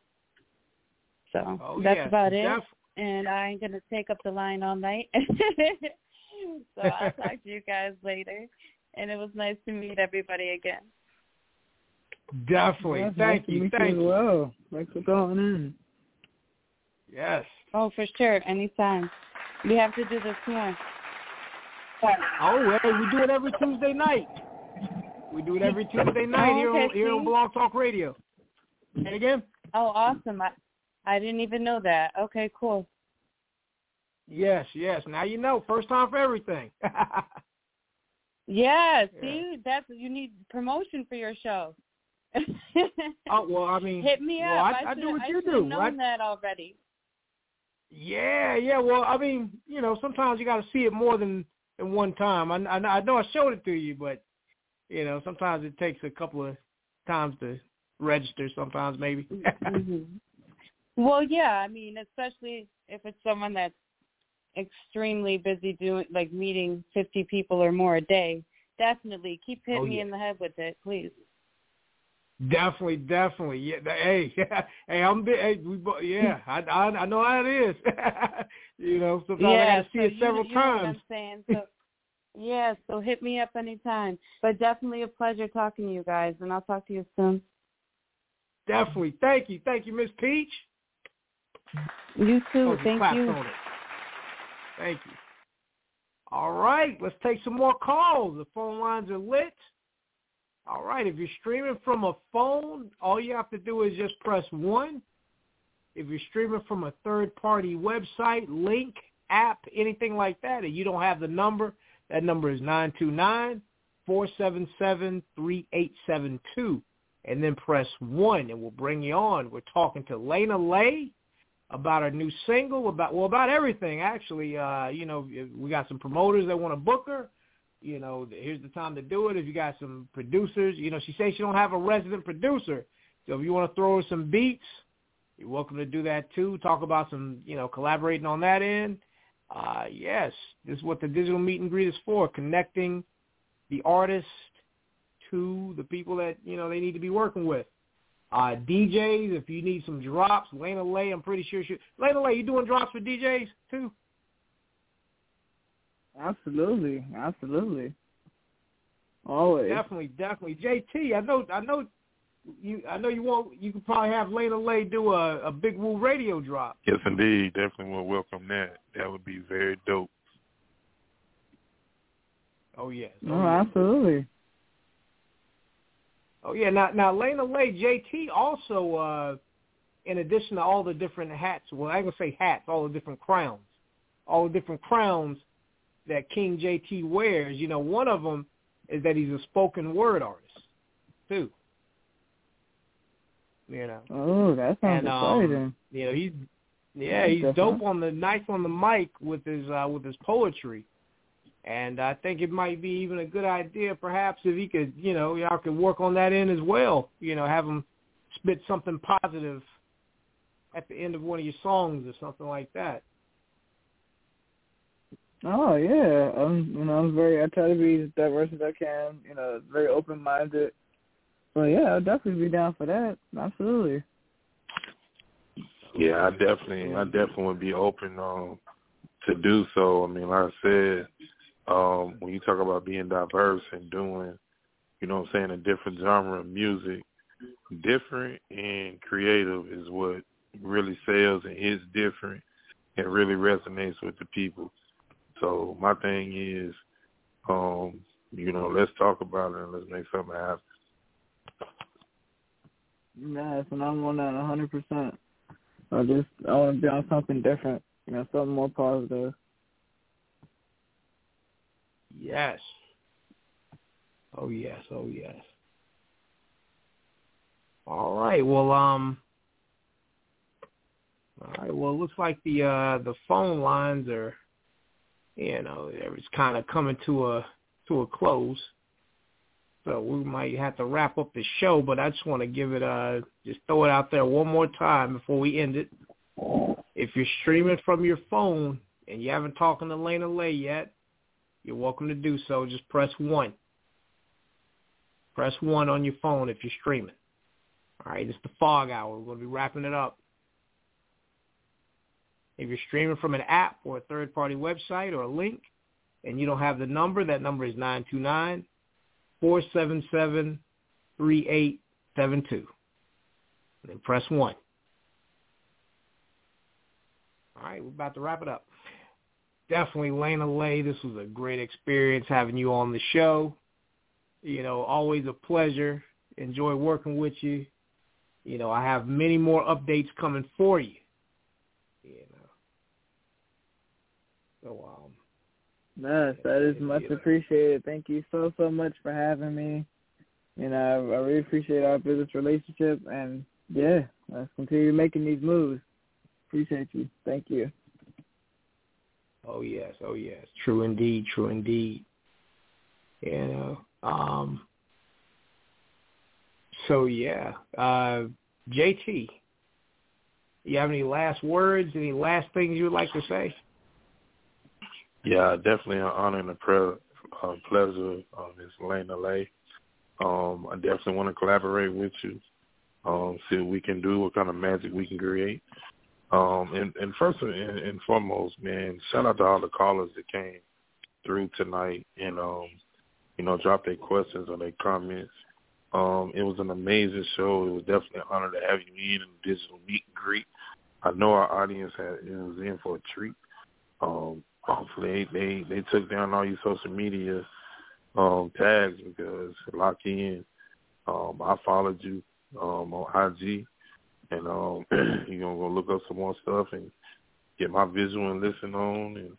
So Oh, that's yeah, about it. And I ain't gonna take up the line all night. so I'll talk to you guys later. And it was nice to meet everybody again. Definitely. Yeah, Thank nice you. Thank you. well. Thanks for calling in. Yes. Oh, for sure. Anytime. We have to do this more. Oh, hey, we do it every Tuesday night. We do it every Tuesday night Oh, here on okay, here on? Blog Talk Radio. And again? Oh, awesome. I I didn't even know that. Okay, cool. Yes, yes. Now you know. First time for everything. Yeah, see, that's you need promotion for your show. oh well, I mean, Hit me well, up. I, I should do what I you do. known right? that already. Yeah, yeah. Well, I mean, you know, sometimes you got to see it more than than one time. I, I, I know I showed it to you, but you know, sometimes it takes a couple of times to register. Sometimes maybe. hmm Well, yeah, I mean, especially if it's someone that's extremely busy doing like meeting 50 people or more a day. Definitely keep hitting Oh, me in the head with it, please. Definitely, definitely. Yeah. Hey, hey, I'm. Hey, we. Yeah, I, I, I know how it is. you know, sometimes I got to see so it you- several you what times. I'm saying. So, yeah, so hit me up anytime. But definitely a pleasure talking to you guys, and I'll talk to you soon. Definitely. Thank you. Thank you, Miss Peach. You too. Oh, Thank you. Thank you. All right, let's take some more calls. The phone lines are lit. All right, if you're streaming from a phone, all you have to do is just press 1. If you're streaming from a third-party website, link, app, anything like that, and you don't have the number, that number is 929-477-3872. And then press 1, and we'll bring you on. We're talking to Layna Lae about our new single, about well, about everything actually. Uh, you know, we got some promoters that want to book her. You know, here's the time to do it. If you got some producers, you know, she says she don't have a resident producer, so if you want to throw her some beats, you're welcome to do that too. Talk about some, you know, collaborating on that end. Uh, yes, this is what the digital meet and greet is for: connecting the artist to the people that you know they need to be working with. Uh, DJs, if you need some drops, Layna Lae, I'm pretty sure she. Layna Lae, you doing drops for DJs too? Absolutely, absolutely. Always. Definitely, definitely. JT, I know, I know, you, I know you want. You could probably have Layna Lae do a, a Big Woo radio drop. Yes, indeed. Definitely will welcome that. That would be very dope. Oh yes. No, absolutely. Oh yeah. Now, now Layna Lae, JT also, uh, in addition to all the different hats. Well, I ain't gonna say hats. All the different crowns. All the different crowns that King JT wears. You know, one of them is that he's a spoken word artist too. You know. Oh, that sounds and um, you know he's yeah he's dope on the nice on the mic with his uh, with his poetry, and I think it might be even a good idea perhaps if he could you know y'all could work on that end as well. You know have him spit something positive at the end of one of your songs or something like that. Oh yeah, I'm you know I'm very I try to be as diverse as I can. You know, very open minded. So yeah, I'll definitely be down for that. Absolutely. Yeah, I definitely, I definitely would be open um, to do so. I mean, like I said, um, when you talk about being diverse and doing, you know, what I'm saying, a different genre of music, different and creative is what really sells and is different and really resonates with the people. So my thing is, um, you know, let's talk about it and let's make something happen. Yes, and I'm on that 100. percent I just I want to be on something different, you know, something more positive. Yes. Oh yes, oh yes. All right. Well, um. All right. Well, it looks like the uh the phone lines are, you know, it's kind of coming to a to a close. So we might have to wrap up the show, but I just want to give it uh just throw it out there one more time before we end it. If you're streaming from your phone and you haven't talked to Layna Lae yet, you're welcome to do so. Just press one. Press one on your phone if you're streaming. All right, it's the fog hour. We're going to be wrapping it up. If you're streaming from an app or a third-party website or a link and you don't have the number, that number is 929 477 3872. Then press 1. All right, we're about to wrap it up. Definitely, Layna Lae, this was a great experience having you on the show. You know, always a pleasure. Enjoy working with you. You know, I have many more updates coming for you. You know. So um Yes, that is much appreciated. Thank you so so much for having me. You know, I, I really appreciate our business relationship and yeah, let's continue making these moves. Appreciate you. Thank you. Oh yes, oh yes. True indeed, true indeed. You know. Um so yeah, uh, JT, you have any last words? Any last things you would like to say? Yeah, definitely an honor and a pre- uh, pleasure, uh, Ms. Lae. Um, I definitely want to collaborate with you, um, see what we can do, what kind of magic we can create. Um, and, and first and, and foremost, man, shout out to all the callers that came through tonight and, um, you know, dropped their questions or their comments. Um, it was an amazing show. It was definitely an honor to have you in and digital meet and greet. I know our audience had was in for a treat. Um, hopefully they, they they took down all your social media um, tags because lock in. Um, I followed you um, on IG, and um, you know, go look up some more stuff and get my visual and listen on, and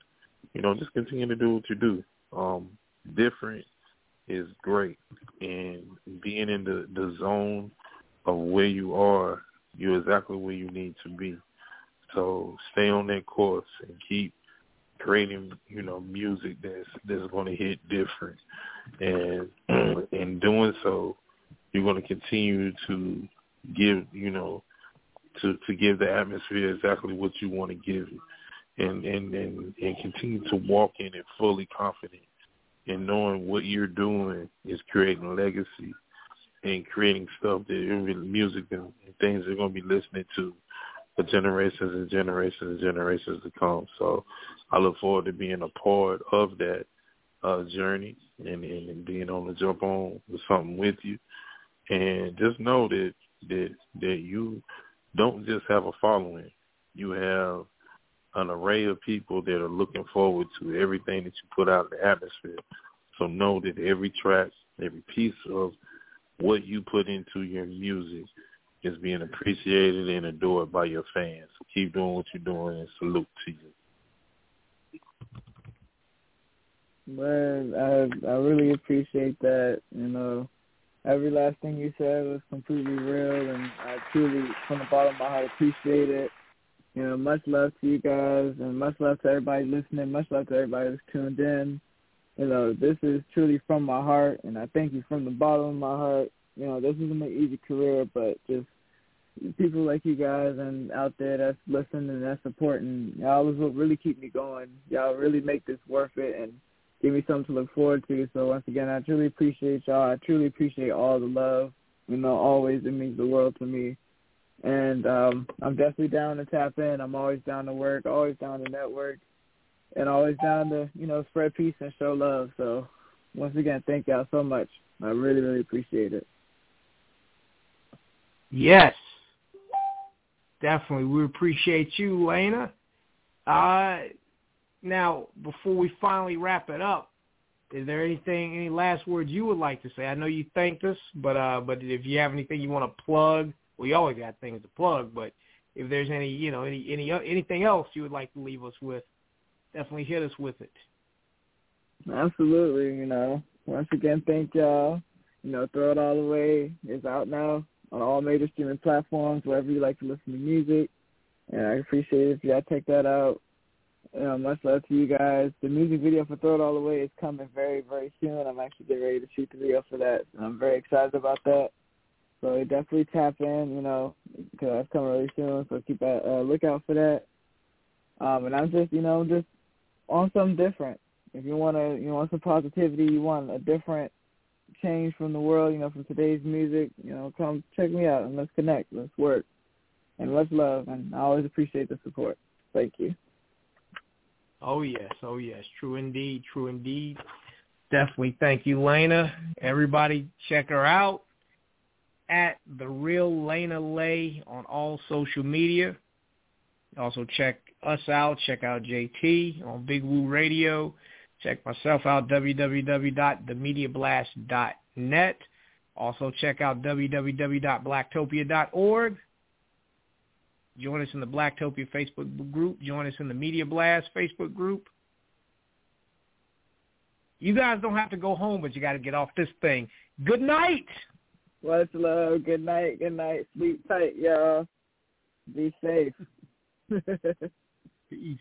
you know just continue to do what you do. Um, different is great, and being in the the zone of where you are, you're exactly where you need to be. So stay on that course and keep creating, you know, music that's that's going to hit different, and in doing so, you're going to continue to give, you know, to to give the atmosphere exactly what you want to give, and and and and continue to walk in it fully confident and knowing what you're doing is creating legacy and creating stuff that music and things they're going to be listening to for generations and generations and generations to come. So I look forward to being a part of that uh, journey and, and being on the jump on with something with you. And just know that that that you don't just have a following. You have an array of people that are looking forward to everything that you put out in the atmosphere. So know that every track, every piece of what you put into your music is being appreciated and adored by your fans. So keep doing what you're doing and salute to you. Man, I I really appreciate that. You know, every last thing you said was completely real, and I truly, from the bottom of my heart, appreciate it. You know, much love to you guys, and much love to everybody listening. Much love to everybody that's tuned in. You know, this is truly from my heart, and I thank you from the bottom of my heart. You know, this isn't an easy career, but just people like you guys and out there that's listening and that's supporting, y'all is what really keep me going. Y'all really make this worth it and give me something to look forward to. So once again, I truly appreciate y'all. I truly appreciate all the love. You know, always it means the world to me and um, I'm definitely down to tap in. I'm always down to work, always down to network, and always down to you know spread peace and show love. So once again, thank y'all so much. I really really appreciate it. Yes. Definitely. We appreciate you, Layna. Uh, now, before we finally wrap it up, is there anything, any last words you would like to say? I know you thanked us, but uh, but if you have anything you want to plug, we always got things to plug. But if there's any, you know, any any anything else you would like to leave us with, definitely hit us with it. Absolutely. You know, once again, thank y'all. You know, throw it all the way is out now on all major streaming platforms, wherever you like to listen to music. And I appreciate it if y'all check that out. Um, much love to you guys. The music video for Throw It All Away is coming very, very soon. I'm actually getting ready to shoot the video for that. I'm very excited about that. So definitely tap in, you know, because that's coming really soon. So keep a uh, lookout for that. Um, and I'm just, you know, just on something different. If you want to, you want some positivity, you want a different change from the world, you know, from today's music, you know, come check me out and let's connect, let's work, and let's love. And I always appreciate the support. Thank you. Oh yes, oh yes, true indeed, true indeed. Definitely thank you, Layna. Everybody check her out at the real Layna Lae on all social media. Also check us out. Check out JT on Big Woo Radio. Check myself out, www.themediablast.net. Also check out www.blacktopia.org. Join us in the Blacktopia Facebook group. Join us in the Media Blast Facebook group. You guys don't have to go home, but you got to get off this thing. Good night. Much love. Good night. Good night. Sleep tight, y'all. Be safe. Peace.